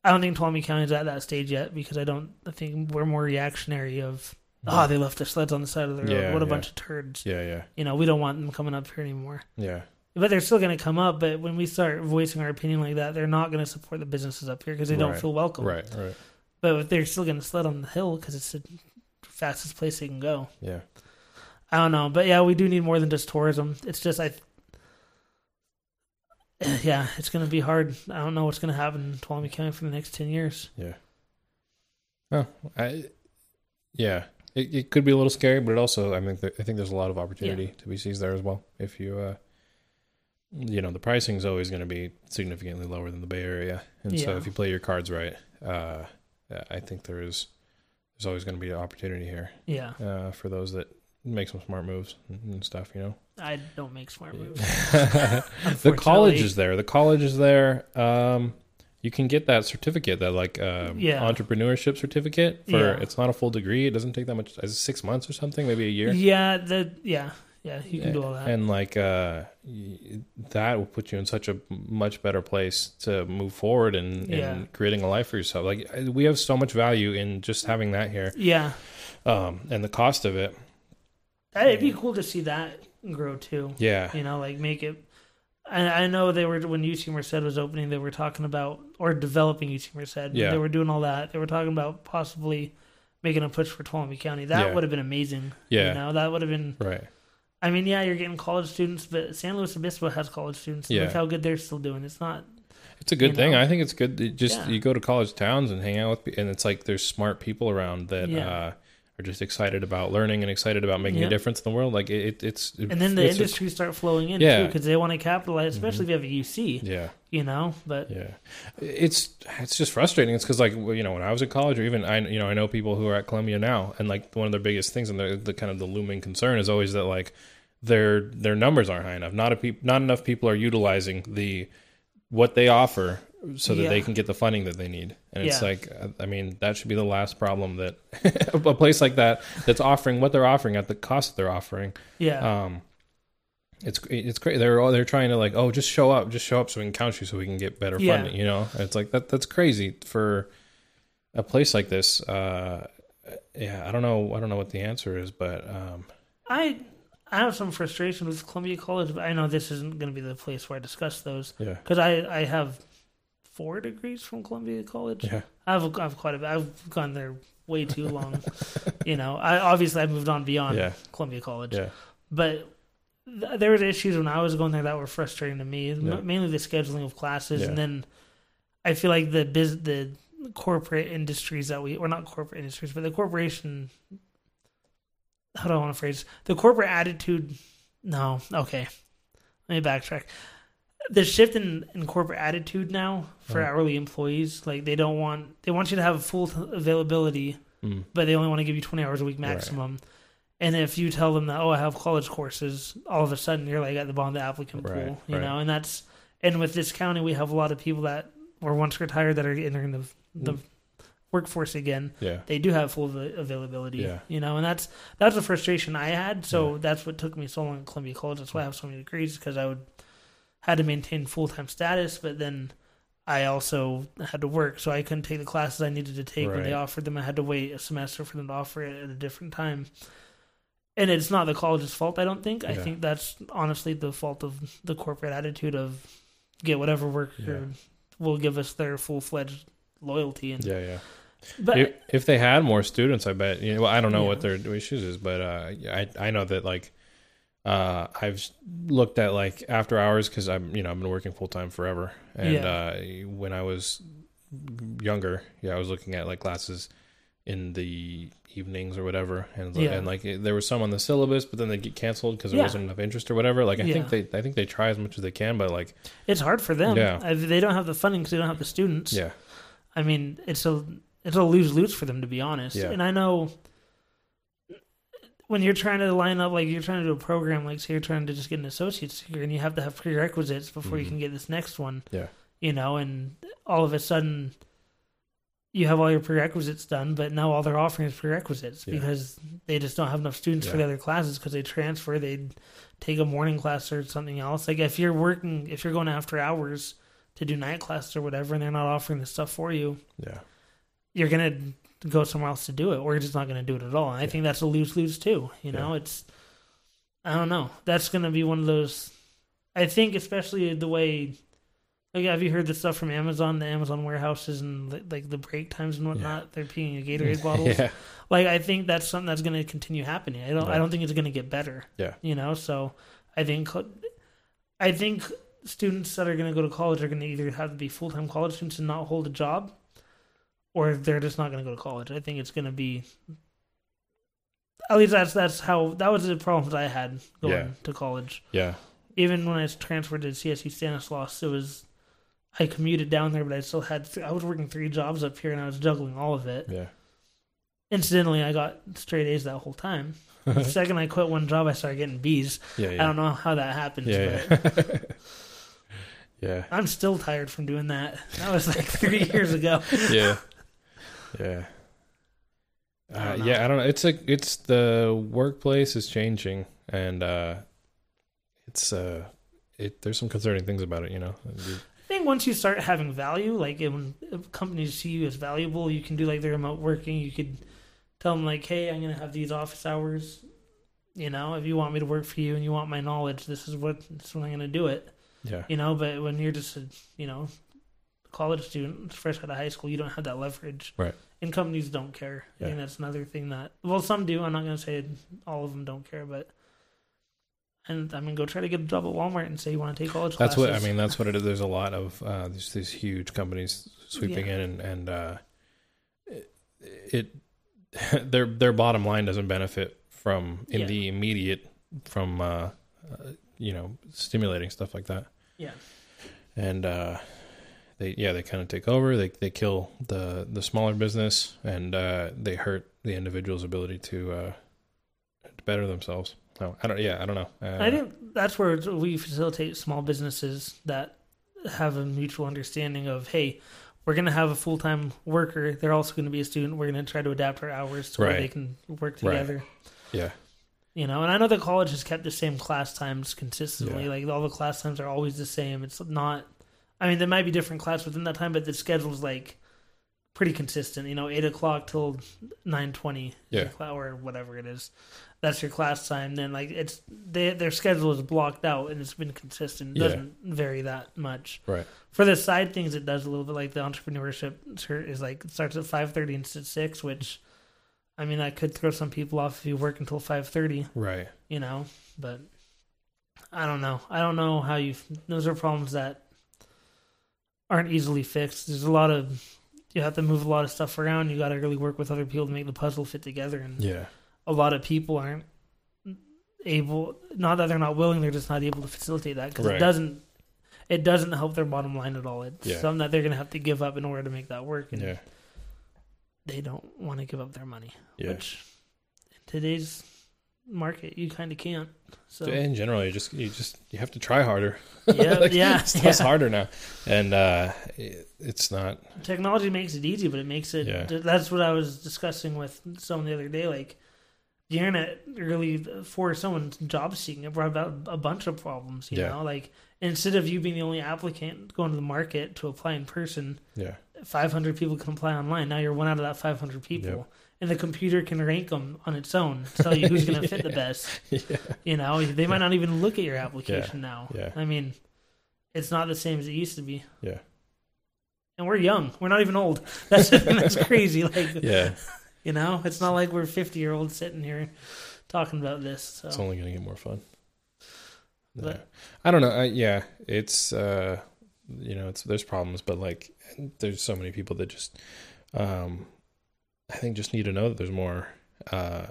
I don't think Tuolumne County is at that stage yet because I don't. I think we're more reactionary of, oh, they left their sleds on the side of the road. Yeah, what a yeah. bunch of turds. Yeah, yeah, You know, we don't want them coming up here anymore. yeah, But they're still going to come up. But when we start voicing our opinion like that, they're not going to support the businesses up here because they don't Right. feel welcome. right, right, But they're still going to sled on the hill because it's the fastest place they can go. yeah, I don't know, but yeah, we do need more than just tourism. It's just I. [sighs] Yeah, it's going to be hard. I don't know what's going to happen in Tuolumne County for the next ten years. yeah. Oh, I, yeah, it, it could be a little scary, but it also, I mean, th- I think there's a lot of opportunity to be seized there as well. If you, uh, you know, the pricing is always going to be significantly lower than the Bay Area, and so if you play your cards right, uh, I think there is, there's always going to be an opportunity here Yeah, uh, for those that make some smart moves and stuff. You know. I don't make smart moves. [laughs] the college is there. The college is there. Um, you can get that certificate, that like um, Yeah. entrepreneurship certificate. For Yeah. it's not a full degree. It doesn't take that much. Is six months or something? Maybe a year. Yeah, the yeah, yeah, you can do all that. And like uh, that will put you in such a much better place to move forward and, Yeah. and creating a life for yourself. Like we have so much value in just having that here, yeah, um, and the cost of it. it'd be cool to see that grow too. Yeah, You know, like make it. I, I know they were when UC Merced was opening, they were talking about or developing UC Merced. Yeah. they were doing all that. They were talking about possibly making a push for Tuolumne County. That Yeah. would have been amazing. Yeah. you know, that would have been. right. I mean, yeah, you're getting college students, but San Luis Obispo has college students. Yeah. Look how good they're still doing. It's not. It's a good thing. know? I think it's good. It just Yeah. you go to college towns and hang out with, and it's like there's smart people around that Yeah. uh, are just excited about learning and excited about making Yeah. a difference in the world. Like it, it it's And then the industries start flowing in Yeah. too because they want to capitalize, mm-hmm. especially if you have a UC. yeah, You know, but yeah. It's it's just frustrating. It's because like you know when I was in college, or even I you know I know people who are at Columbia now, and like one of their biggest things and the, the kind of the looming concern is always that like their their numbers aren't high enough. Not a peop, not enough people are utilizing the what they offer so that they can get the funding that they need. And it's Yeah. like uh, I mean that should be the last problem that [laughs] a place like that that's offering what they're offering at the cost that they're offering. yeah, Um, it's it's great. They're all they're trying to like, oh, just show up, just show up, so we can count you, so we can get better Yeah. funding. You know, it's like that. That's crazy for a place like this. Uh, yeah, I don't know. I don't know what the answer is, but um, I I have some frustration with Columbia College, but I know this isn't going to be the place where I discuss those yeah, because I I have four degrees from Columbia College. yeah, I've I've quite a bit. I've gone there way too [laughs] long. you know, I obviously I've moved on beyond Yeah. Columbia College, yeah, but. th- There were issues when I was going there that were frustrating to me. m- Yeah. Mainly the scheduling of classes, and then I feel like the biz, the corporate industries that we, or not corporate industries, but the corporation. How do I want to phrase the corporate attitude? No, okay. Let me backtrack. The shift in, in corporate attitude now for Uh-huh. hourly employees, like they don't want they want you to have full availability, Mm. but they only want to give you twenty hours a week maximum. And if you tell them that, oh, I have college courses, all of a sudden you're like at the bottom of the applicant Right, pool, you right. know. And that's and with this county, we have a lot of people that were once retired that are entering the the Mm. workforce again. Yeah. They do have full availability, Yeah. you know, and that's that's the frustration I had. So that's what took me so long at Columbia College. That's why I have so many degrees because I would had to maintain full time status, but then I also had to work, so I couldn't take the classes I needed to take when they offered them. I had to wait a semester for them to offer it at a different time. And it's not the college's fault, I don't think. I think that's honestly the fault of the corporate attitude of get whatever worker will give us their full fledged loyalty. And Yeah, yeah. but if, if they had more students, I bet. You know, well, I don't know Yeah. what their issues is, but uh, I I know that like uh, I've looked at like after hours because I'm you know I've been working full time forever, and uh, when I was younger, yeah, I was looking at like classes in the evenings or whatever, and Yeah. and like there was some on the syllabus, but then they get canceled because there Yeah. wasn't enough interest or whatever. Like I think they I think they try as much as they can, but like it's hard for them. Yeah. If they don't have the funding because they don't have the students. yeah, I mean, it's a it's a lose lose for them to be honest. Yeah. And I know when you're trying to line up, like you're trying to do a program, like say you're trying to just get an associate's degree, and you have to have prerequisites before you Mhm. can get this next one. Yeah. You know, and all of a sudden. You have all your prerequisites done, but now all they're offering is prerequisites Yeah. because they just don't have enough students for the other classes because they transfer, they take a morning class or something else. Like if you're working, if you're going after hours to do night classes or whatever, and they're not offering the stuff for you, yeah, you're gonna go somewhere else to do it, or you're just not gonna do it at all. And I think that's a lose lose too. You know, it's I don't know. That's gonna be one of those. I think especially the way. Like, have you heard the stuff from Amazon, the Amazon warehouses, and li- like the break times and whatnot? They're peeing in Gatorade [laughs] bottles. yeah, Like, I think that's something that's going to continue happening. I don't. I don't think it's going to get better. Yeah. You know. So, I think. I think students that are going to go to college are going to either have to be full time college students and not hold a job, or they're just not going to go to college. I think it's going to be. At least that's that's how that was the problems I had going Yeah. to college. yeah, Even when I was transferred to CSU Stanislaus, it was. I commuted down there, but I still had. Th- I was working three jobs up here, and I was juggling all of it. yeah. Incidentally, I got straight A's that whole time. [laughs] The second I quit one job, I started getting B's. Yeah, yeah. I don't know how that happens, Yeah, but yeah. [laughs] yeah, I'm still tired from doing that. That was like three years ago. [laughs] yeah, yeah. Uh, don't yeah, I don't know. It's a, it's the workplace is changing, and uh, it's uh, it. There's some concerning things about it, you know. I think once you start having value, like when companies see you as valuable, you can do like the remote working. You could tell them like, "Hey, I'm gonna have these office hours. You know, if you want me to work for you and you want my knowledge, this is what this is when I'm gonna do it." Yeah, You know, but when you're just a you know college student, fresh out of high school, you don't have that leverage. Right. And companies don't care. I Yeah. think that's another thing that well, some do. I'm not gonna say all of them don't care, but. And I mean, go try to get a job at Walmart and say you want to take college classes. that's classes. what I mean. That's what it is. There's a lot of uh, these these huge companies sweeping Yeah. in, and and uh, it, it [laughs] their their bottom line doesn't benefit from in Yeah. the immediate from uh, uh, you know stimulating stuff like that. Yeah. and uh, they yeah they kind of take over. They they kill the the smaller business, and uh, they hurt the individual's ability to uh, to better themselves. No, I don't. Yeah, I don't know. Uh, I think that's where we facilitate small businesses that have a mutual understanding of, hey, we're going to have a full time worker. They're also going to be a student. We're going to try to adapt our hours to where they can work Right. together. Yeah, You know, and I know the college has kept the same class times consistently. Yeah. Like all the class times are always the same. It's not. I mean, there might be different class within that time, but the schedule's like pretty consistent. You know, eight o'clock till nine twenty. Yeah. or whatever it is. That's your class time. Then like it's they, their schedule is blocked out and it's been consistent. It Yeah. doesn't vary that much. right. For the side things, it does a little bit like the entrepreneurship is like it starts at five thirty and it's at six, which. I mean, I could throw some people off if you work until five thirty Right. you know but i don't know i don't know how you those are problems that aren't easily fixed there's a lot of you have to move a lot of stuff around you got to really work with other people to make the puzzle fit together and Yeah. a lot of people aren't able not that they're not willing they're just not able to facilitate that because Right. it doesn't it doesn't help their bottom line at all it's Yeah. something that they're going to have to give up in order to make that work and Yeah. they don't want to give up their money Yeah. which in today's market. You kind of can't. So in general, you just you just you have to try harder. [laughs] yeah, [laughs] Like, yeah, Stuff's yeah. harder now, and uh, it, it's not. Technology makes it easy, but it makes it. Yeah. That's what I was discussing with someone the other day. Like the internet really for someone job seeking, it brought about a bunch of problems. You Yeah. know, like instead of you being the only applicant going to the market to apply in person, Yeah, 500 people can apply online. Now you're one out of that 500 people. Yep. And the computer can rank them on its own, tell you who's going to fit the [laughs] best. yeah, You know, they might not even look at your application now. yeah. I mean, it's not the same as it used to be. yeah, And we're young. We're not even old. [laughs] That's that's [laughs] crazy. Like, yeah. you know, it's not like we're 50 year olds sitting here talking about this. So It's only gonna get more fun. But- I don't know. I, yeah, it's uh, you know, it's there's problems, but like, there's so many people that just, um, I think just need to know that there's more. Uh,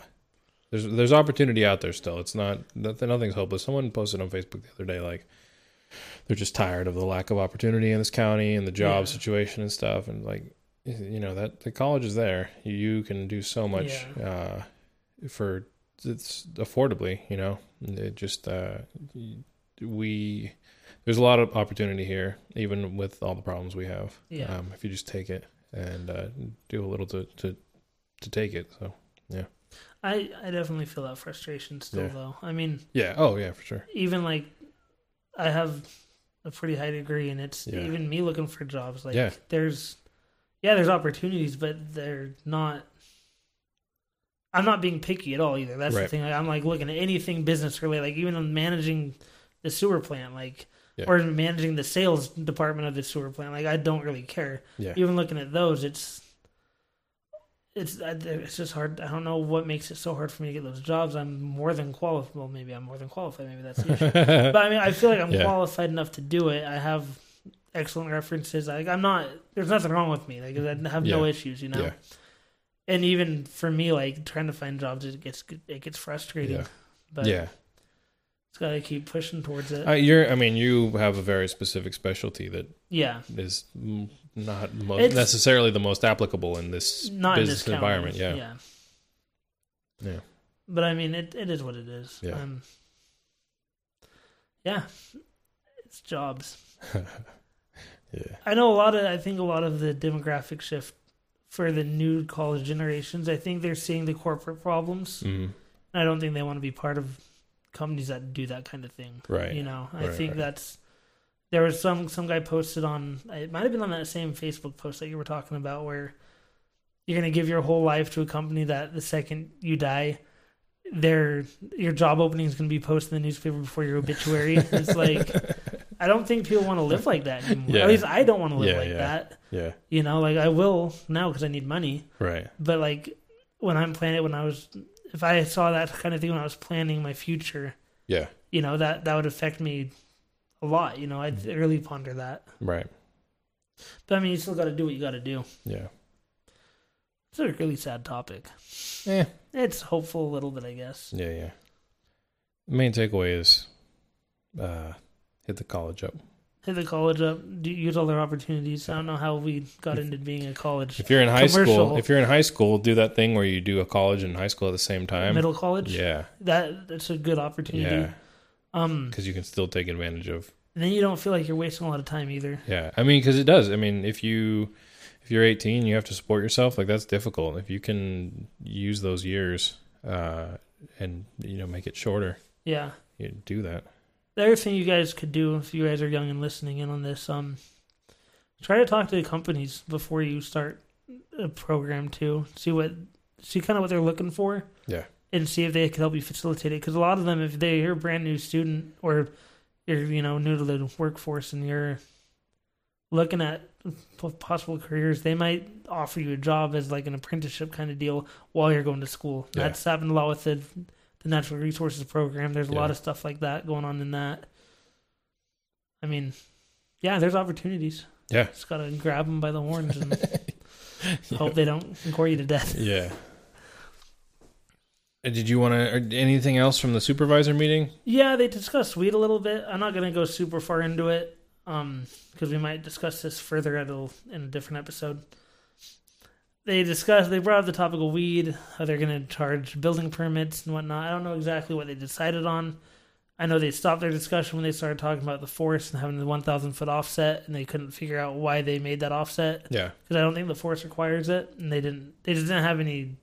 there's there's opportunity out there still. It's not noth- nothing's hopeless. Someone posted on Facebook the other day like they're just tired of the lack of opportunity in this county and the job Yeah. situation and stuff, and like you know that the college is there. You can do so much uh, for it's affordably. You know, it just uh, we there's a lot of opportunity here, even with all the problems we have. Yeah. Um, if you just take it and uh, do a little to to to take it. So yeah. I, I definitely feel that frustration still, Yeah. though. I mean, yeah. Oh yeah, for sure. even like, I have a pretty high degree, and it's Yeah. even me looking for jobs. Like, Yeah. there's, yeah, there's opportunities, but they're not. I'm not being picky at all either. That's the thing. Like, I'm like looking at anything business related, like even managing the sewer plant, like Yeah. or managing the sales department of the sewer plant. Like I don't really care. Yeah. Even looking at those, it's it's uh, it's just hard. I don't know what makes it so hard for me to get those jobs. I'm more than qualified. Well, maybe I'm more than qualified. Maybe that's the issue. [laughs] but I mean, I feel like I'm Yeah. qualified enough to do it. I have excellent references. Like I'm not. There's nothing wrong with me. Like I have no issues. You know. Yeah. And even for me, like trying to find jobs, it gets it gets frustrating. Yeah. But yeah. It's got to keep pushing towards it. Uh, you're. I mean, you have a very specific specialty that yeah. is mm, not necessarily the most applicable in this Not in business this environment. Yeah. Yeah. Yeah. But I mean, it, it is what it is. Yeah. Um, yeah. It's jobs. [laughs] Yeah. I know a lot of. I think a lot of the demographic shift for the new college generations. I think they're seeing the corporate problems. Mhm. I don't think they want to be part of companies that do that kind of thing. Right. You know, I Right, think right. that's. There was some some guy posted on. It might have been on that same Facebook post that you were talking about, where you're going to give your whole life to a company that the second you die, their your job opening is going to be posted in the newspaper before your obituary. it's like [laughs] I don't think people want to live like that anymore. Yeah. At least I don't want to live Yeah, like yeah. that. Yeah. You know, like I will now because I need money. Right. But like when I'm planning, when I was, if I saw that kind of thing when I was planning my future, Yeah. you know that that would affect me a lot. You know, I'd Mm-hmm. really ponder that. Right. But I mean, you still got to do what you got to do. Yeah. It's a really sad topic. Yeah. It's hopeful a little bit, I guess. Yeah. Yeah. The main takeaway is, uh, hit the college up. Hit the college up, do, use all their opportunities. I don't know how we got into being a college If you're in high school, if you're in high school, do that thing where you do a college and high school at the same time. middle college. Yeah. that that's a good opportunity. Yeah. Um, Because you can still take advantage of. and then you don't feel like you're wasting a lot of time either. Yeah. I mean, because it does. I mean, if you if you're 18, you have to support yourself. Like that's difficult. If you can use those years, uh, and you know make it shorter, Yeah. you do that. The other thing you guys could do if you guys are young and listening in on this, um, try to talk to the companies before you start a program too. See what, see kind of what they're looking for. Yeah. And see if they can help you facilitate it. Because a lot of them, if they, you're a brand new student or you're you know new to the workforce and you're looking at possible careers, they might offer you a job as like an apprenticeship kind of deal while you're going to school. Yeah. That's happened a lot with the the natural resources program. There's a Yeah. lot of stuff like that going on in that. I mean, yeah, there's opportunities. Yeah. Just gotta grab them by the horns and [laughs] hope they don't gore you to death. Yeah. Did you want to anything else from the supervisor meeting? Yeah, they discussed weed a little bit. I'm not gonna go super far into it, um, because we might discuss this further at a, in a different episode. They discussed they brought up the topic of weed, how they're going to charge building permits and whatnot. I don't know exactly what they decided on. I know they stopped their discussion when they started talking about the force and having the 1,000 foot offset, and they couldn't figure out why they made that offset Yeah. because I don't think the force requires it, and they didn't. They just didn't have any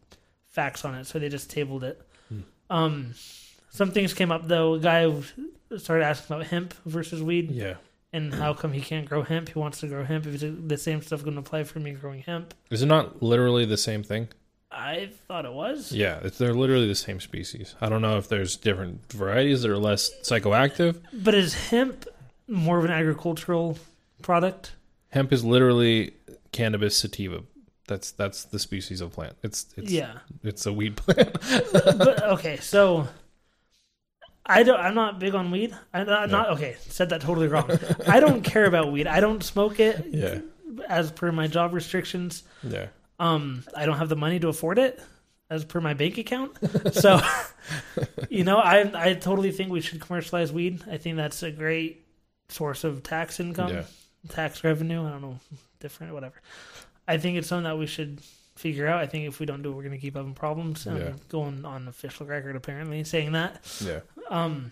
facts on it, so they just tabled it. Um, some things came up though. A guy started asking about hemp versus weed, Yeah. And how come he can't grow hemp? He wants to grow hemp. If it's the same stuff going to apply for me growing hemp, Is it not literally the same thing? I thought it was. Yeah, it's, they're literally the same species. I don't know if there's different varieties that are less psychoactive. But is hemp more of an agricultural product? Hemp is literally cannabis sativa. That's that's the species of plant. It's it's yeah. it's a weed plant. [laughs] but okay, so I don't. I'm not big on weed. I'm not, not okay. Said that totally wrong. I don't [laughs] care about weed. I don't smoke it yeah, as per my job restrictions. yeah. Um, I don't have the money to afford it as per my bank account. So, [laughs] you know, I I totally think we should commercialize weed. I think that's a great source of tax income, Yeah. tax revenue. I don't know, different, whatever. I think it's something that we should figure out. I think if we don't do it, we're going to keep having problems. I'm going on official record apparently saying that. Yeah. Um,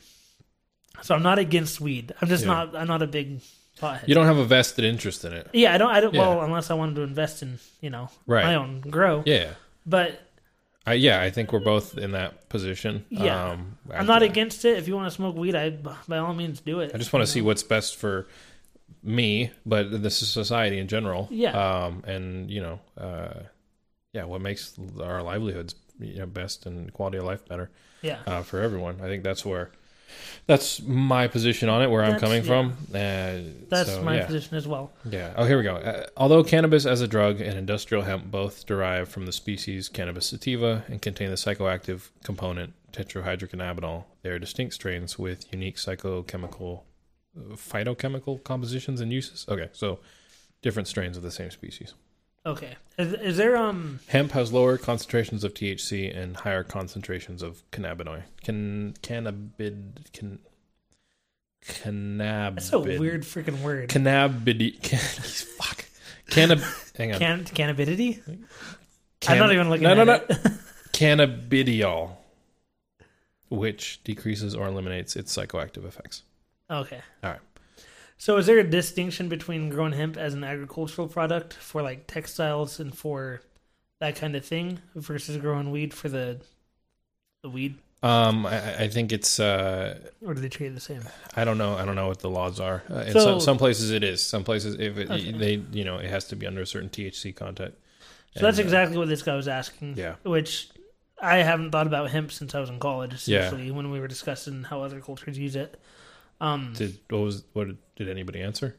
so I'm not against weed. I'm just Yeah. not. I'm not a big pothead. You don't have a vested interest in it, yeah, I don't. I don't. Yeah. Well, unless I wanted to invest in, you know, Right. my own grow. yeah. But I, yeah, I think we're both in that position. Yeah. um, I'm not against it. If you want to smoke weed, I by all means do it. I just want to see what's best for me, but this is society in general. Yeah. Um, and you know, uh, yeah, what makes our livelihoods you know, best and quality of life better Yeah. uh, for everyone. I think that's where that's my position on it, where I'm coming yeah. from. Uh, That's so, my yeah. position as well. Yeah. Oh, here we go. Uh, although cannabis as a drug and industrial hemp both derive from the species Cannabis sativa and contain the psychoactive component tetrahydrocannabinol, they are distinct strains with unique psychochemical, uh, phytochemical compositions and uses. Okay, so different strains of the same species. Okay. Is, is there um? Hemp has lower concentrations of THC and higher concentrations of cannabinoid. Can cannabid can cannabid. That's a weird freaking word. Cannabidi. [laughs] Can, fuck. Cannab. Hang on. Can cannabidity? Can- I'm not even looking no, at no, no. [laughs] Cannabidiol, which decreases or eliminates its psychoactive effects. okay. All right. So is there a distinction between growing hemp as an agricultural product for like textiles and for that kind of thing versus growing weed for the the weed, Um, I, I think it's. Uh, or do they treat it the same? I don't know. I don't know what the laws are. Uh, in So- some some places it is. Some places if it, Okay. they you know it has to be under a certain THC content. So that's And, uh, exactly what this guy was asking. Yeah. Which I haven't thought about hemp since I was in college. Yeah. When we were discussing how other cultures use it, um, Did what was what did, did anybody answer?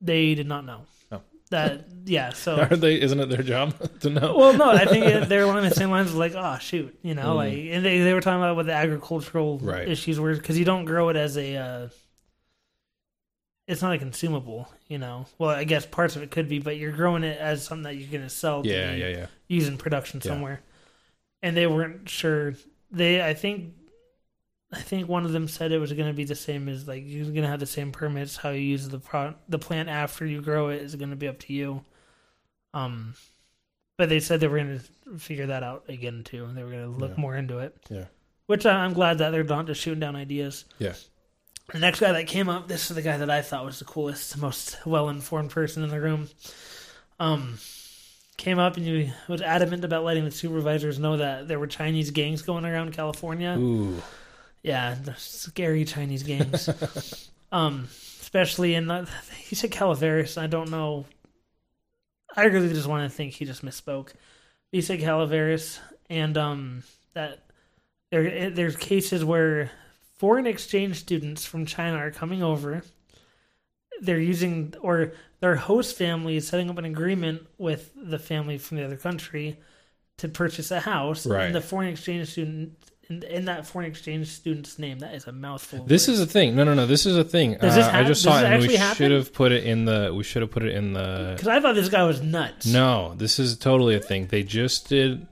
they did not know. Oh. That yeah. [laughs] So Are they? Isn't it their job [laughs] to know? well, no, I think they're along the same lines of like, oh shoot, you know, Mm. like, and they they were talking about what the agricultural Right. issues were because you don't grow it as a. Uh, it's not a consumable, you know. Well, I guess parts of it could be, but you're growing it as something that you're going to sell. to yeah, yeah, yeah. used in production Yeah. somewhere. And they weren't sure. They, I think, I think one of them said it was going to be the same as like you're going to have the same permits. How you use the pro- the plant after you grow it is going to be up to you. Um, but they said they were going to figure that out again too, and they were going to look Yeah. more into it. Yeah. Which I- I'm glad that they're not just shooting down ideas. Yeah. The next guy that came up, this is the guy that I thought was the coolest, most well informed person in the room. Um, came up and he was adamant about letting the supervisors know that there were Chinese gangs going around California. Ooh. Yeah, the scary Chinese gangs. [laughs] um, especially in the, he said Calaveras. I don't know. I really just want to think he just misspoke. He said Calaveras, and um, that there there's cases where foreign exchange students from China are coming over. They're using or their host family is setting up an agreement with the family from the other country to purchase a house. Right. And the foreign exchange student in, in that foreign exchange student's name, that is a mouthful. This words. is a thing. No, no, no. This is a thing. Does this Uh, I just does saw it, and we happen? should have put it in the. We should have put it in the. because I thought this guy was nuts. No, this is totally a thing. They just did.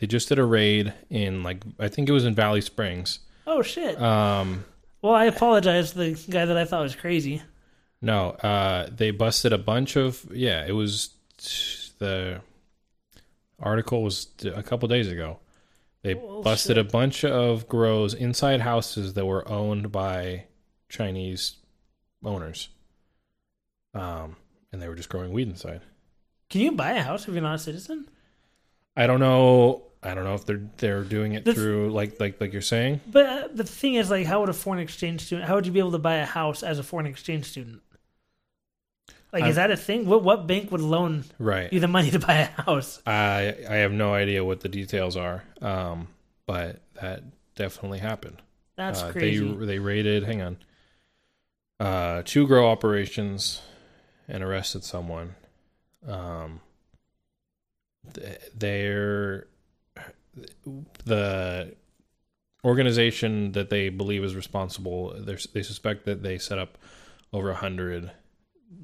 They just did a raid in like I think it was in Valley Springs. Oh shit. Um, well, I apologize to the guy that I thought was crazy. no, uh, they busted a bunch of yeah. It was the article was a couple days ago. They Well, busted a bunch of grows inside houses that were owned by Chinese owners. Um, and they were just growing weed inside. Can you buy a house if you're not a citizen? I don't know. I don't know if they're they're doing it The- through like like like you're saying. But uh, the thing is, like, how would a foreign exchange student? How would you be able to buy a house as a foreign exchange student? Like, I- is that a thing? What what bank would loan Right. you the money to buy a house? I I have no idea what the details are. Um, but that definitely happened. That's Uh, crazy. They they raided. Hang on. Uh, two grow operations, and arrested someone. Um, th- they're the organization that they believe is responsible. They suspect that they set up over a hundred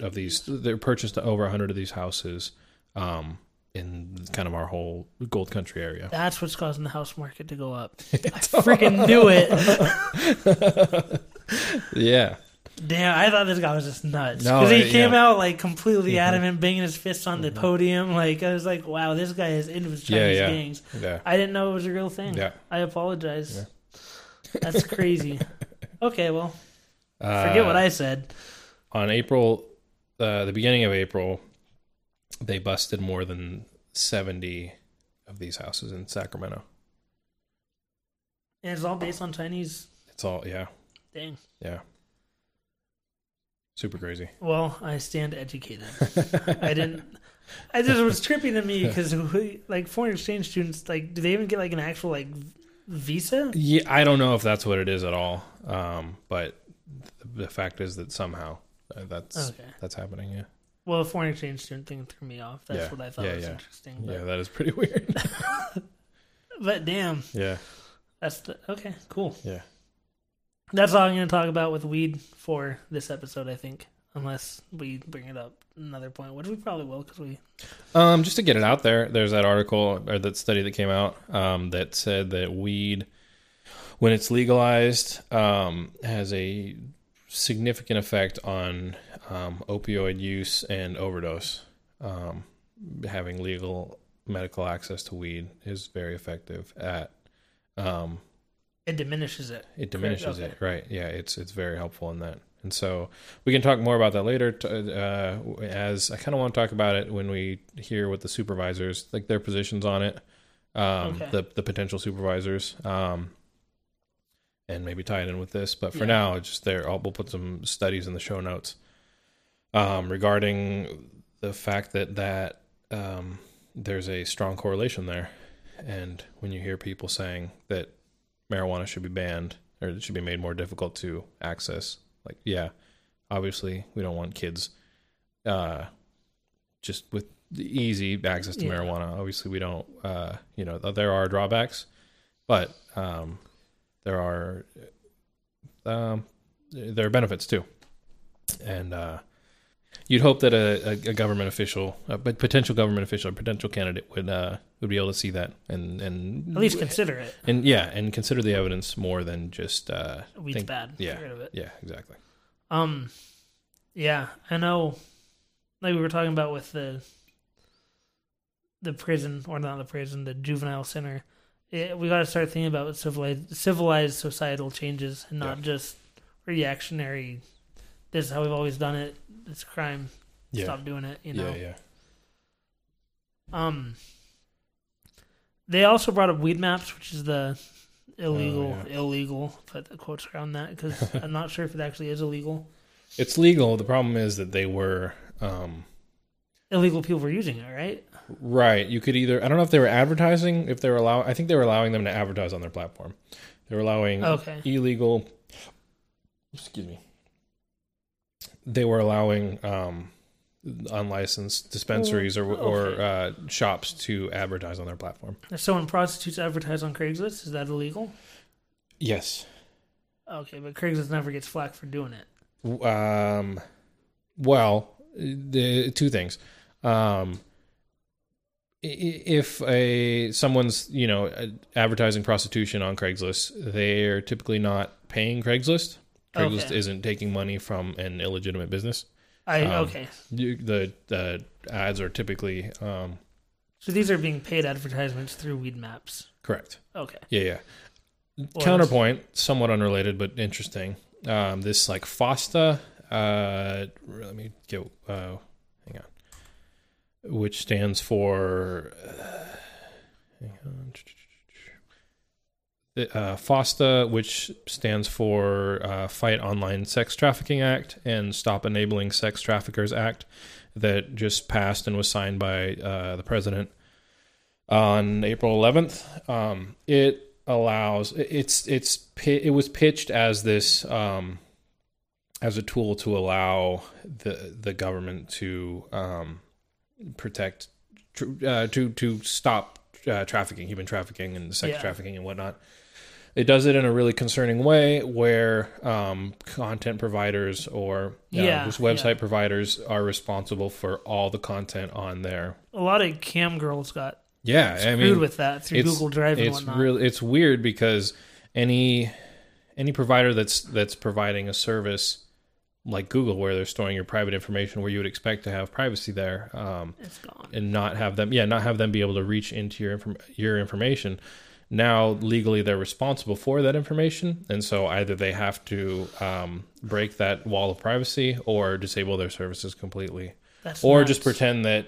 of these. They purchased over a hundred of these houses. Um, in kind of our whole Gold Country area. That's what's causing the house market to go up. [laughs] I freaking knew it. [laughs] yeah. Damn, I thought this guy was just nuts No, because he I- came yeah. out like completely adamant, banging his fists on the podium. Like I was like, "Wow, this guy is into his Yeah, Chinese yeah. gangs." Yeah. I didn't know it was a real thing. Yeah. I apologize. That's crazy. [laughs] okay, well, Uh, forget what I said. on April, uh, the beginning of April, they busted more than seventy of these houses in Sacramento. And it's all based on Chinese. It's all yeah, Dang. yeah, super crazy. Well, I stand educated. [laughs] I didn't. I just was trippy to me because like foreign exchange students, like, do they even get like an actual like visa? Yeah, I don't know if that's what it is at all, um, but the fact is that somehow uh, that's Okay. that's happening. Yeah, Well, foreign exchange student thing threw me off. That's Yeah. what I thought Yeah, was yeah. interesting. But, yeah, that is pretty [laughs] weird. [laughs] but damn, yeah, that's the okay, cool. yeah. That's all I'm going to talk about with weed for this episode. I think, unless we bring it up another point, which we probably will because we. Um, just to get it out there, there's that article or that study that came out um, that said that weed, when it's legalized, um, has a significant effect on um, opioid use and overdose. Um, having legal medical access to weed is very effective at. Um, It diminishes it. it diminishes okay. it, right? Yeah, it's it's very helpful in that. And so we can talk more about that later. Uh, as I kind of want to talk about it when we hear what the supervisors like their positions on it, um, Okay. the the potential supervisors, um, and maybe tie it in with this. But for Yeah. now, it's just there. I'll, we'll put some studies in the show notes um, regarding the fact that that um, there's a strong correlation there. And when you hear people saying that marijuana should be banned or it should be made more difficult to access. Like, yeah, obviously we don't want kids uh, just with the easy access to Yeah. marijuana. Obviously, we don't. Uh, you know, there are drawbacks, but um, there are um, there are benefits too. And uh, you'd hope that a, a, government official, a potential government official, a potential candidate would uh, would be able to see that and and At least consider it. and yeah, and consider the evidence more than just uh, Weed's think- bad. Yeah, rid of it. yeah, exactly. Um, yeah, I know. Like we were talking about with the the prison, or not the prison, the juvenile center. It, we got to start thinking about civilized, civilized societal changes, and not Yeah. just reactionary. This is how we've always done it. It's a crime. Yeah, Stop doing it. You know. yeah, yeah. Um. They also brought up Weedmaps, which is the illegal, Oh, yeah. illegal. Put the quotes around that because [laughs] I'm not sure if it actually is illegal. It's legal. The problem is that they were um, Illegal people were using it, right? right. You could either I don't know if they were advertising. If they were allowing, I think they were allowing them to advertise on their platform. They were allowing Okay. illegal. Excuse me. They were allowing um, unlicensed dispensaries or or uh, shops to advertise on their platform. So when prostitutes advertise on Craigslist, is that illegal? Yes. Okay, but Craigslist never gets flack for doing it. Um, well, the two things. Um, if a someone's you know advertising prostitution on Craigslist, they're typically not paying Craigslist. Craigslist Okay. isn't taking money from an illegitimate business. I Um, okay. You, the the ads are typically um, So these are being paid advertisements through Weedmaps. Correct. Okay. Yeah, yeah. Well, Counterpoint, somewhat unrelated but interesting. Um, this like FOSTA, uh, let me get, uh, hang on, which stands for, uh, uh, FOSTA, which stands for uh, Fight Online Sex Trafficking Act and Stop Enabling Sex Traffickers Act, that just passed and was signed by uh, the president on April 11th. Um, it allows it's it's it was pitched as this um, as a tool to allow the the government to um, protect uh, to to stop uh, trafficking, human trafficking, and sex Yeah. trafficking and whatnot. It does it in a really concerning way, where um, content providers or uh, Yeah, just website providers are responsible for all the content on there. A lot of cam girls got Yeah, I screwed mean, with that through Google Drive and it's whatnot. really it's weird because any any provider that's that's providing a service like Google where they're storing your private information where you would expect to have privacy there um, and not have them yeah not have them be able to reach into your inform- your information. Now legally they're responsible for that information and so either they have to um, break that wall of privacy or disable their services completely. That's or nuts. just pretend that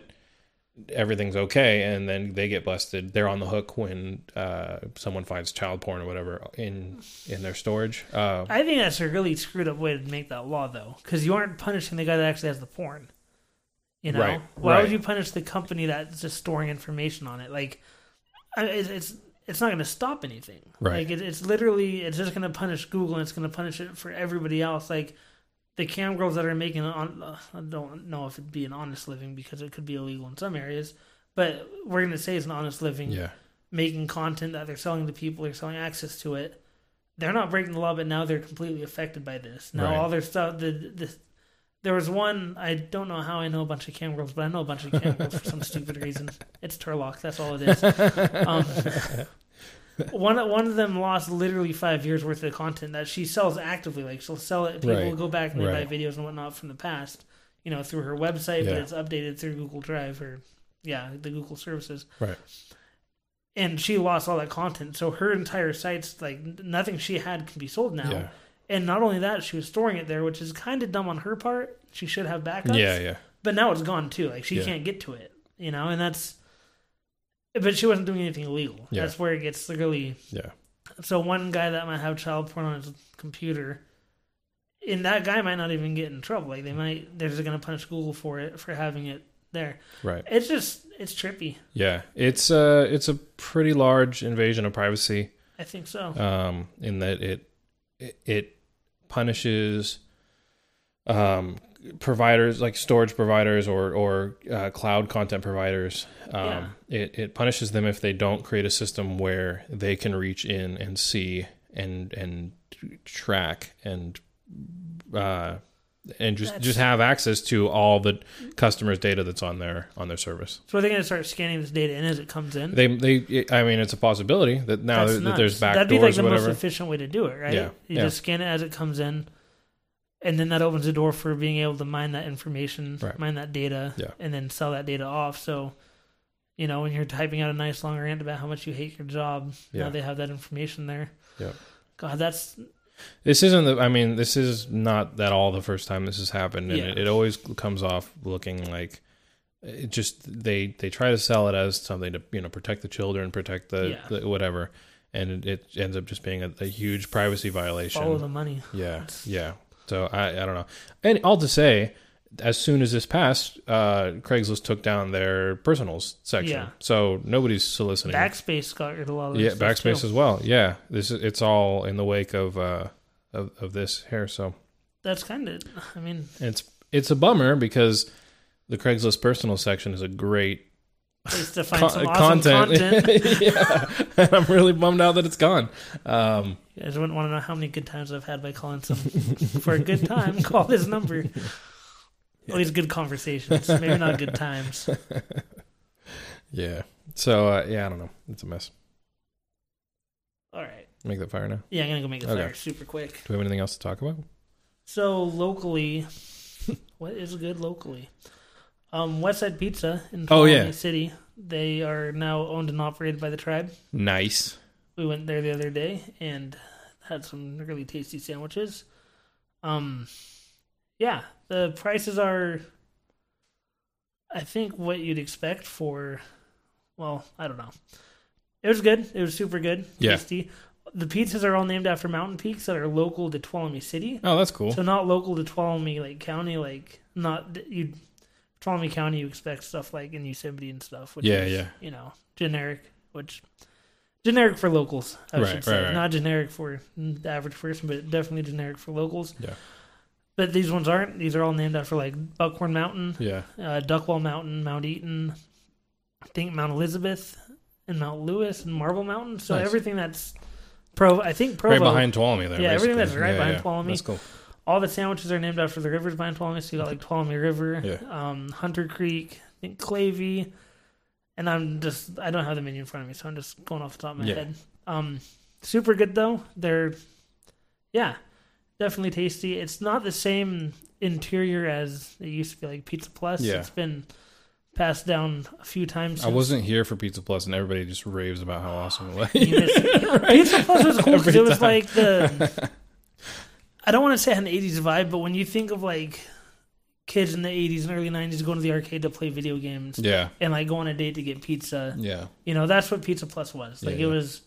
everything's okay and then they get busted they're on the hook when uh, someone finds child porn or whatever in in their storage uh, I think that's a really screwed up way to make that law, though, because you aren't punishing the guy that actually has the porn. You know, Right, why right. would you punish the company that's just storing information on it? Like, it's it's, it's not going to stop anything. Right. Like, it, it's literally it's just going to punish Google and it's going to punish it for everybody else. Like, the cam girls that are making it on, uh, I don't know if it'd be an honest living because it could be illegal in some areas, but we're going to say it's an honest living yeah making content that they're selling to people, they're selling access to it. They're not breaking the law, but now they're completely affected by this. Now Right. all their stuff, the, the there was one I don't know how I know a bunch of cam girls, but I know a bunch of cam girls for some stupid reason. It's Turlock, that's all it is. [laughs] Um, [laughs] one one of them lost literally five years worth of content that she sells actively. Like she'll sell it, people Right. will go back and they Right. buy videos and whatnot from the past, you know, through her website, but it's updated through Google Drive or yeah, the Google services right and she lost all that content. So her entire site's like nothing she had can be sold now. yeah And not only that, she was storing it there, which is kind of dumb on her part. She should have backups. yeah yeah But now it's gone too. Like she Yeah. can't get to it, you know, and that's. But she wasn't doing anything illegal. Yeah. That's where it gets really. yeah So one guy that might have child porn on his computer, and that guy might not even get in trouble. Like they might, they're just gonna punish Google for it for having it there. right It's just, it's trippy. yeah it's uh it's a pretty large invasion of privacy I think so. um, in that it it, it punishes um, providers like storage providers or or uh, cloud content providers. Um, It it punishes them if they don't create a system where they can reach in and see and and track and uh, and just That's- just have access to all the customers' data that's on their on their service. So are they going to start scanning this data in as it comes in? They they I mean it's a possibility that now that there's back That'd be like the most efficient way to do it, right? Yeah, You yeah. just scan it as it comes in, and then that opens the door for being able to mine that information, Right. mine that data, Yeah. and then sell that data off. So, you know, when you're typing out a nice long rant about how much you hate your job, Yeah. now they have that information there. Yeah. God, that's This isn't the. I mean, this is not at all the first time this has happened, and Yeah. it, it always comes off looking like it just they they try to sell it as something to you know protect the children, protect the, Yeah. the whatever, and it, it ends up just being a, a huge privacy violation. follow the money. Yeah, yeah. So I I don't know. And all to say, as soon as this passed, uh, Craigslist took down their personals section, Yeah. so nobody's soliciting. Backpage got rid of a lot of yeah, backpage too. as well. Yeah, this is it's all in the wake of uh of, of this here. So That's kind of. I mean, it's it's a bummer because the Craigslist personal section is a great place to find con- some awesome [laughs] content. yeah, and I'm really bummed out that it's gone. Um, You guys wouldn't want to know how many good times I've had by calling some for a good time. [laughs] Call this number. At least good conversations, maybe not good times. [laughs] yeah. So uh, yeah, I don't know. It's a mess. All right. Make that fire now. Yeah, I'm gonna go make a Okay. fire super quick. Do we have anything else to talk about? So locally, what is good locally? Um, Westside Pizza in Oh, yeah. City. They are now owned and operated by the tribe. Nice. We went there the other day and had some really tasty sandwiches. Um, yeah, the prices are, I think, what you'd expect for. Well, I don't know. It was good. It was super good. Yeah. Tasty. The pizzas are all named after mountain peaks that are local to Tuolumne City. Oh, that's cool. So not local to Tuolumne like county, like not you. Tuolumne County, you expect stuff like in Yosemite and stuff. Which Yeah, is, yeah. You know, generic, which generic for locals. I Right, should say, right, right. not generic for the average person, but definitely generic for locals. Yeah. But these ones aren't. These are all named after like Buckhorn Mountain, Yeah. uh, Duckwall Mountain, Mount Eaton, I think Mount Elizabeth, and Mount Lewis and Marble Mountain. So Nice. everything that's pro, I think Provo. Right behind Tuolumne there. Yeah, everything that's right Yeah, behind yeah. Tuolumne. That's cool. All the sandwiches are named after the rivers behind Tuolumne. So you got like Tuolumne River, Yeah. um, Hunter Creek, I think Clavey, and I'm just I don't have the menu in front of me, so I'm just going off the top of my Yeah. head. Um, super good though. They're yeah, definitely tasty. It's not the same interior as it used to be like Pizza Plus. Yeah. It's been passed down a few times. I wasn't here for Pizza Plus, and everybody just raves about how awesome it was. It. [laughs] Pizza Plus was cool because it was like the. [laughs] I don't want to say an '80s vibe, but when you think of like kids in the '80s and early '90s going to the arcade to play video games yeah, and like go on a date to get pizza, yeah, you know, that's what Pizza Plus was. Like Yeah, it yeah. was.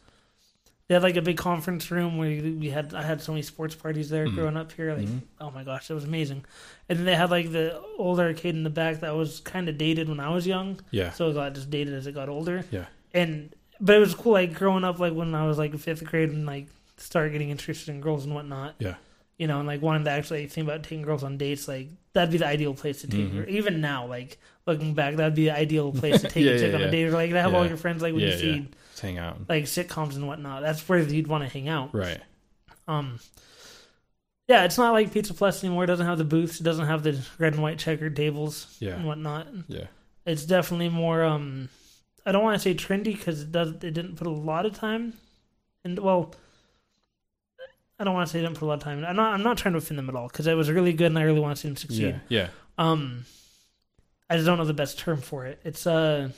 They had like a big conference room where we had. I had so many sports parties there Mm-hmm. growing up here. Like, oh my gosh, it was amazing. And then they had like the old arcade in the back that was kind of dated when I was young. yeah, So it got just dated as it got older. yeah, And but it was cool like growing up like when I was like fifth grade and like started getting interested in girls and whatnot. yeah. You know, and like wanting to actually think about taking girls on dates, like that'd be the ideal place to take Mm-hmm. her. Even now, like looking back, that'd be the ideal place to [laughs] take Yeah, a chick yeah, on a date or like to have all your friends like when Yeah, you see yeah. Hang out. like sitcoms and whatnot. That's where you'd want to hang out. Right. Um yeah, it's not like Pizza Plus anymore. It doesn't have the booths. It doesn't have the red and white checkered tables Yeah. and whatnot Yeah. it's definitely more um I don't want to say trendy because it does it didn't put a lot of time and well I don't want to say didn't put a lot of time I'm not I'm not trying to offend them at all because it was really good and I really want to see them succeed Yeah. Yeah. um I just don't know the best term for it it's uh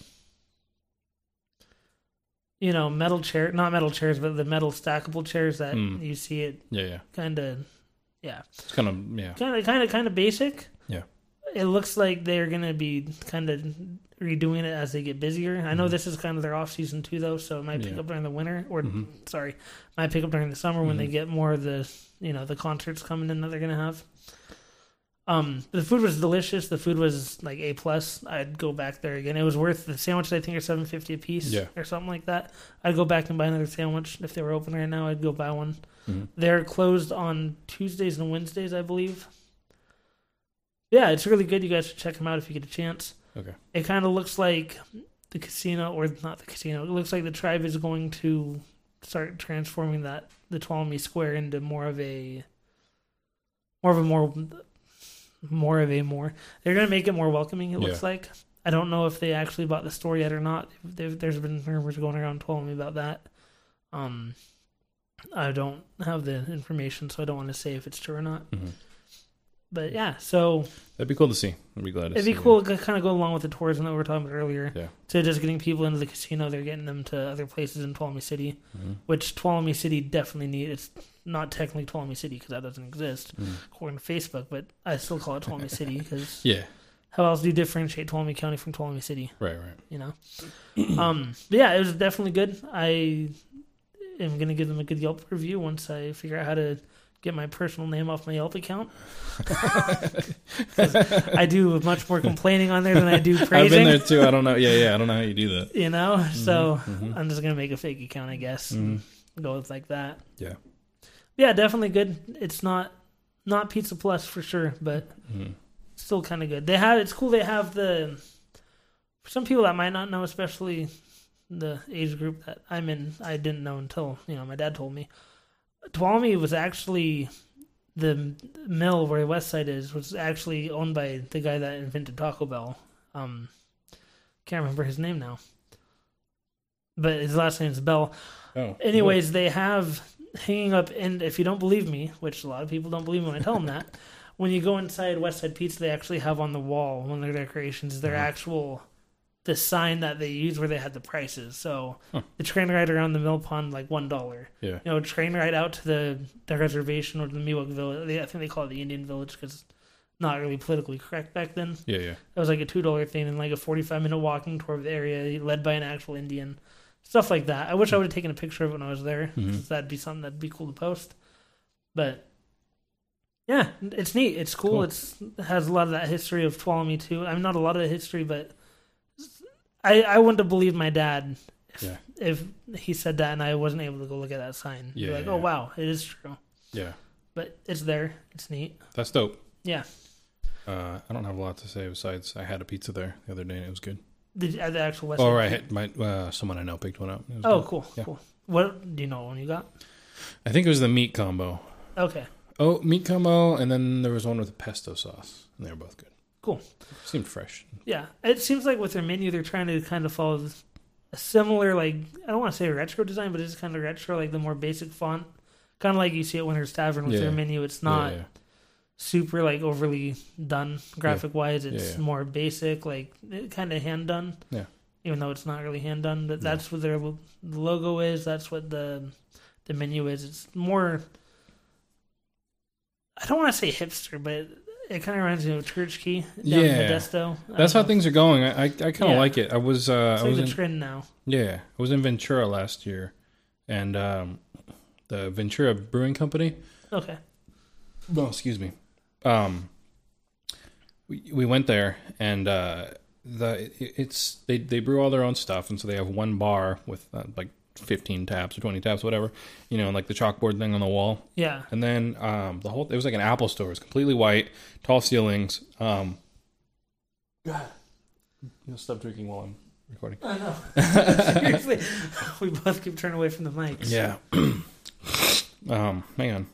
you know metal chair not metal chairs but the metal stackable chairs that Mm. you see it Yeah. Yeah. kind of yeah It's kind of yeah. kind of kind of kind of basic. Yeah. It looks like they're gonna be kind of redoing it as they get busier. I know this is kind of their off season too, though, so it might pick Mm-hmm. Yeah. up during the winter or Mhm. sorry, might pick up during the summer when they Mm-hmm. get more of the you know the concerts coming in that they're gonna have. Um, the food was delicious. The food was like a plus. I'd go back there again. It was worth the sandwiches. I think are seven fifty a piece, Yeah. or something like that. I'd go back and buy another sandwich if they were open right now. I'd go buy one. Mhm. They're closed on Tuesdays and Wednesdays, I believe. Yeah, it's really good. You guys should check them out if you get a chance. Okay. It kind of looks like the casino, or not the casino. It looks like the tribe is going to start transforming that the Tuolumne Square into more of a, more of a more, more of a more. They're going to make it more welcoming. It looks Yeah. like. I don't know if they actually bought the store yet or not. There- There's been rumors going around Tuolumne about that. Um, I don't have the information, so I don't want to say if it's true or not. Mhm. But yeah, so That'd be cool to see. I'd be glad to it'd be cool to kind of go along with the tourism that we were talking about earlier. Yeah. To just getting people into the casino, they're getting them to other places in Tuolumne City, Mhm. which Tuolumne City definitely needs. It's not technically Tuolumne City because that doesn't exist Mhm. according to Facebook, but I still call it Tuolumne City because [laughs] Yeah. how else do you differentiate Tuolumne County from Tuolumne City? Right. Right. you know. [clears throat] um, but yeah, it was definitely good. I am gonna give them a good Yelp review once I figure out how to get my personal name off my Yelp account. [laughs] I do much more complaining on there than I do praising. I've been there too. I don't know. Yeah. Yeah. I don't know how you do that. You know, so mhm. I'm just gonna make a fake account, I guess, and go with like that. Yeah. Yeah, definitely good. It's not not Pizza Plus for sure, but Mhm. still kind of good. They have it's cool. They have the for some people that might not know, especially the age group that I'm in. I didn't know until you know my dad told me. Tuolumne was actually the mill where West Side is was actually owned by the guy that invented Taco Bell. Um, can't remember his name now, but his last name is Bell. Oh. Anyways, they have hanging up, and if you don't believe me, which a lot of people don't believe me when I tell them that, [laughs] when you go inside West Side Pizza, they actually have on the wall one of their decorations. Their actually have on the wall one of their. Their actual the sign that they used where they had the prices. So the train ride around the mill pond like one dollar. Yeah. You know, train ride out to the the reservation or the Miwok village. They, I think they call it the Indian village because not really politically correct back then. Yeah, yeah. That was like a two dollar thing and like a forty five minute walking tour of the area led by an actual Indian. Stuff like that. I wish I would have taken a picture of it when I was there. 'cause mm-hmm. That'd be something that'd be cool to post. But yeah, it's neat. It's cool. Cool. It's it has a lot of that history of Tuolumne too. I mean, not a lot of the history, but I I wouldn't have believed my dad if, Yeah. if he said that and I wasn't able to go look at that sign. Be Yeah, like, yeah, oh yeah. wow, it is true. Yeah. But it's there. It's neat. That's dope. Yeah. Uh, I don't have a lot to say besides I had a pizza there the other day and it was good. The, at the actual West. Oh, right. My uh, someone I know picked one up. Oh, good. cool, cool. What do you know what one you got? I think it was the meat combo. Okay, Oh, meat combo, and then there was one with a pesto sauce, and they were both good. Cool. Seemed fresh. Yeah, it seems like with their menu, they're trying to kind of follow this- a similar, like I don't want to say retro design, but it's kind of retro, like the more basic font, kind of like you see at Winter's Tavern with Yeah. their menu. It's not yeah. super like overly done graphic wise. It's yeah. more basic, like kind of hand done. Yeah. Even though it's not really hand done, but that's what their the logo is. That's what the the menu is. It's more. I don't want to say hipster, but it kind of reminds me of Church Key down in Yeah. Modesto. I That's how know. things are going. I I, I kind of Yeah. like it. I was uh, It's I like was the in, trend now. yeah I was in Ventura last year, and um, the Ventura Brewing Company. Okay. No, excuse me. Um, we we went there and uh, the it- it's they they brew all their own stuff, and so they have one bar with uh, like fifteen taps or twenty taps, whatever, you know, like the chalkboard thing on the wall. Yeah. And then um, the whole it was like an Apple store. It was completely white, tall ceilings. Um, you'll stop drinking while I'm recording. I know. [laughs] Seriously, we both keep turning away from the mics. Yeah. [clears throat] um, hang on.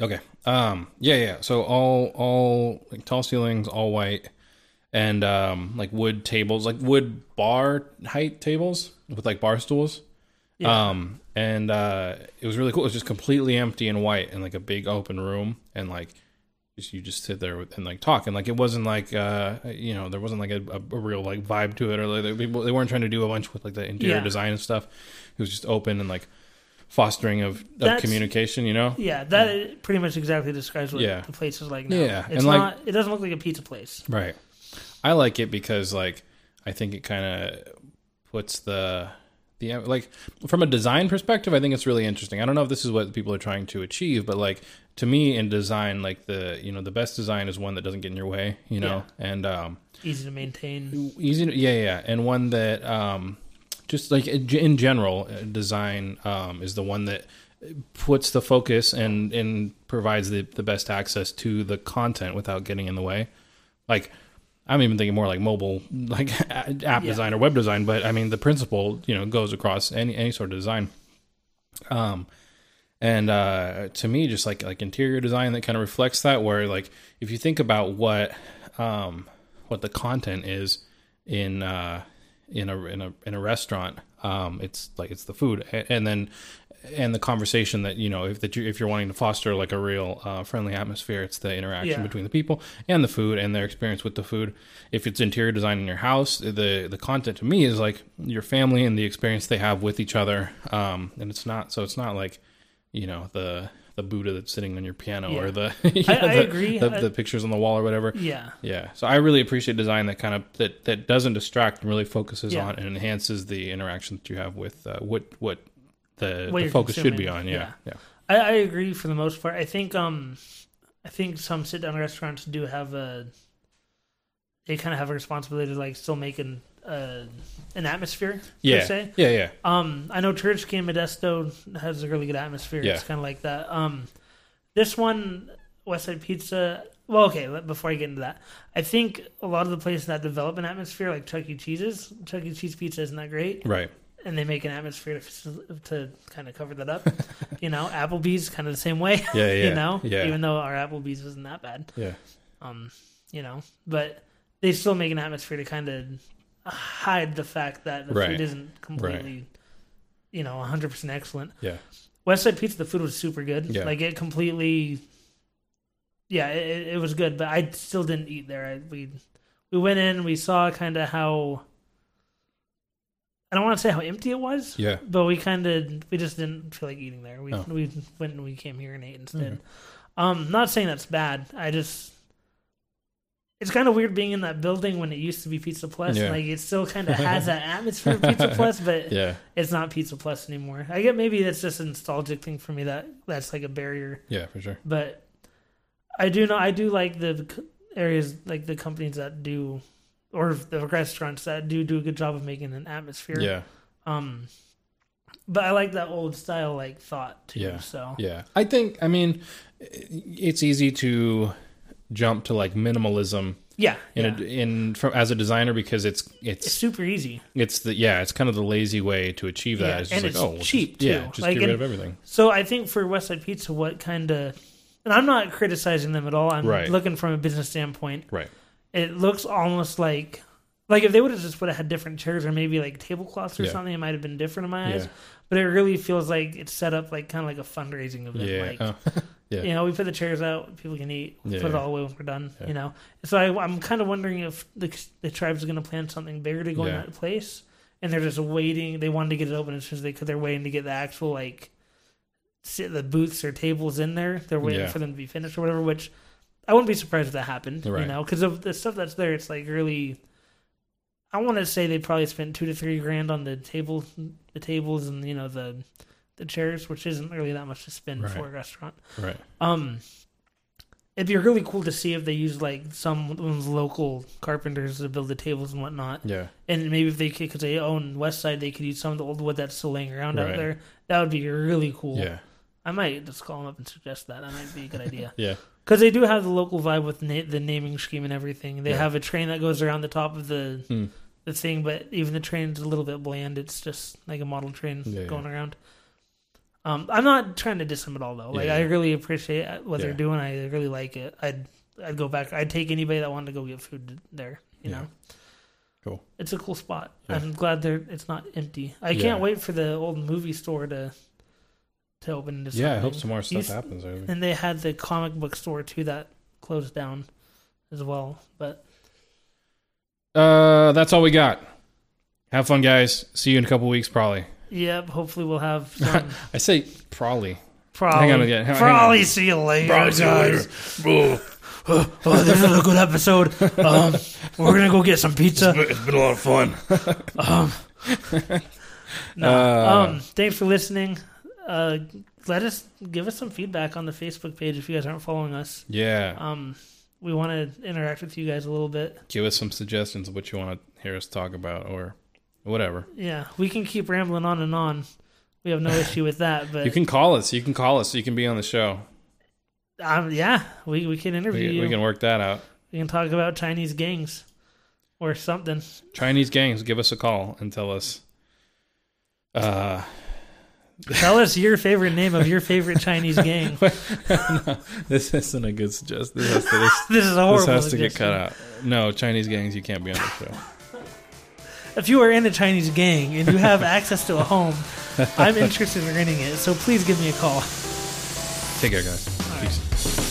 Okay. Um, yeah, yeah. So all all like tall ceilings, all white, and um, like wood tables, like wood bar height tables with like bar stools. Yeah. Um, and uh, it was really cool. It was just completely empty and white, and like a big open room, and like just you just sit there and like talk, and like it wasn't like uh, you know, there wasn't like a, a, real like vibe to it, or like they, people they weren't trying to do a bunch with like the interior Yeah. design and stuff. It was just open and like fostering of, of communication, you know. Yeah, that pretty much exactly describes what Yeah. the place is like now. Yeah, It's and, like- not. It doesn't look like a pizza place. Right. I like it because like I think it kind of puts the the like from a design perspective, I think it's really interesting. I don't know if this is what people are trying to achieve, but like to me in design, like the you know the best design is one that doesn't get in your way, you know, and um Easy to maintain. easy to, yeah yeah and one that um just like in general uh, design um is the one that puts the focus and and provides the the best access to the content without getting in the way like i'm even thinking more like mobile like [laughs] app Yeah. design or web design but i mean the principle you know goes across any any sort of design um and uh to me just like like interior design that kind of reflects that where like if you think about what um what the content is in uh in a in a in a restaurant um it's like it's the food and then and the conversation that you know if that you if you're wanting to foster like a real uh, friendly atmosphere it's the interaction Yeah. between the people and the food and their experience with the food if it's interior design in your house the the content to me is like your family and the experience they have with each other um and it's not so it's not like you know the the buddha that's sitting on your piano Yeah. or the [laughs] you I- know, I the, agree. the, I- the pictures on the wall or whatever Yeah. yeah. So I really appreciate design that kind of that that doesn't distract and really focuses Yeah. on and enhances the interaction that you have with uh, what what the, the focus should be on. Yeah. Yeah. I, I agree for the most part. I think um, I think some sit down restaurants do have a. They kind of have a responsibility to like still make an uh, an atmosphere. Yeah. Per se. Yeah. Yeah. Um, I know Church King Modesto has a really good atmosphere. Yeah. It's kind of like that. Um, this one, Westside Pizza. Well, okay. Before I get into that, I think a lot of the places that develop an atmosphere, like Chuck E. Cheese's, Chuck E. Cheese pizza isn't that great, Right. And they make an atmosphere to, to kind of cover that up. [laughs] you know, Applebee's kind of the same way. Yeah. [laughs] Yeah. you know, Yeah. even though our Applebee's wasn't that bad. yeah. Um, you know, but they still make an atmosphere to kind of hide the fact that the Right. food isn't completely, you know, 100% excellent. Yeah. West Side Pizza, the food was super good. Yeah. Like it completely yeah, it, it- it was good, but I still didn't eat there. I, we we went in, we saw kind of how I don't want to say how empty it was, Yeah. but we kind of we just didn't feel like eating there. We Oh. we went and we came here and ate instead. Okay. Um, not saying that's bad. I just it's kind of weird being in that building when it used to be Pizza Plus. Yeah. Like it still kind of has that [laughs] atmosphere of Pizza Plus, but Yeah. it's not Pizza Plus anymore. I get maybe that's just a nostalgic thing for me that that's like a barrier, Yeah, for sure. but I do know I do like the areas like the companies that do or the restaurants that do do a good job of making an atmosphere. Yeah. Um, but I like that old style like thought too. Yeah. So Yeah. I think I mean it's easy to jump to like minimalism yeah, in yeah. a, in from as a designer because it's it's it's super easy. it's the yeah it's kind of the lazy way to achieve that. Yeah, It's just and like it's oh we'll cheap, just, yeah too. just Like, get rid and- of everything. So I think for West Side Pizza, what kind of and I'm not criticizing them at all. I'm Right. looking from a business standpoint. Right. It looks almost like like if they would have just would have had different chairs or maybe like tablecloths or Yeah. something, it might have been different in my eyes. Yeah. But it really feels like it's set up like kind of like a fundraising event. Yeah. Like, oh, [laughs] yeah. You know, we put the chairs out, people can eat, Yeah, put it all away when we're done. You know, so I, I'm kind of wondering if the the tribe's are going to plan something bigger to go in that place, and they're just waiting. They wanted to get it open as soon as they could. They're waiting to get the actual like sit the booths or tables in there. They're waiting for them to be finished or whatever. Which I wouldn't be surprised if that happened. You know, because of the stuff that's there, it's like really. I want to say they probably spent two to three grand on the table, the tables, and you know the the chairs, which isn't really that much to spend Right. for a restaurant. Right. Um, it'd be really cool to see if they use like some of those local carpenters to build the tables and whatnot, Yeah. and maybe if they could, because they own West Side, they could use some of the old wood that's still laying around out there. That would be really cool. Yeah. I might just call them up and suggest that. That might be a good idea. [laughs] Yeah. Because they do have the local vibe with na- the naming scheme and everything. They Yeah. have a train that goes around the top of the Hmm. the thing, but even the train's a little bit bland. It's just like a model train Yeah, yeah. going around. Um, I'm not trying to diss them at all, though. Like Yeah, I really appreciate what they're doing. I really like it. I'd I'd go back. I'd take anybody that wanted to go get food there. You Yeah. know, Cool. it's a cool spot. Yeah. I'm glad they're it's not empty. I Yeah. can't wait for the old movie store to to open. Into Yeah. I hope something. some more stuff He's- happens over there. And they had the comic book store too that closed down as well. But Uh, that's all we got. Have fun, guys. See you in a couple weeks, probably. yep, hopefully we'll have [laughs] some. I say probably. Probably, Hang on again. Hang- hang probably on. see you later, guys. oh, this is a good episode. Um, we're gonna go get some pizza. It's been a lot of fun. Um, [laughs] no, Uh, um, thanks for listening. Uh, let us give us some feedback on the Facebook page if you guys aren't following us. Yeah. Um, we want to interact with you guys a little bit. Give us some suggestions of what you want to hear us talk about or whatever. Yeah, we can keep rambling on and on. We have no [laughs] issue with that, but You can call us. You can call us. You can be on the show. um, yeah, we we can interview We, you. we can work that out. we can talk about Chinese gangs or something. Chinese gangs, give us a call and tell us. Uh, Tell us your favorite name of your favorite Chinese gang. [laughs] this isn't a good suggestion. This has to, this, [laughs] This is a horrible. this has to get cut out. No, Chinese gangs, you can't be on the show. [laughs] If you are in a Chinese gang and you have access to a home, I'm interested in renting it. So please give me a call. Take care, guys. Peace.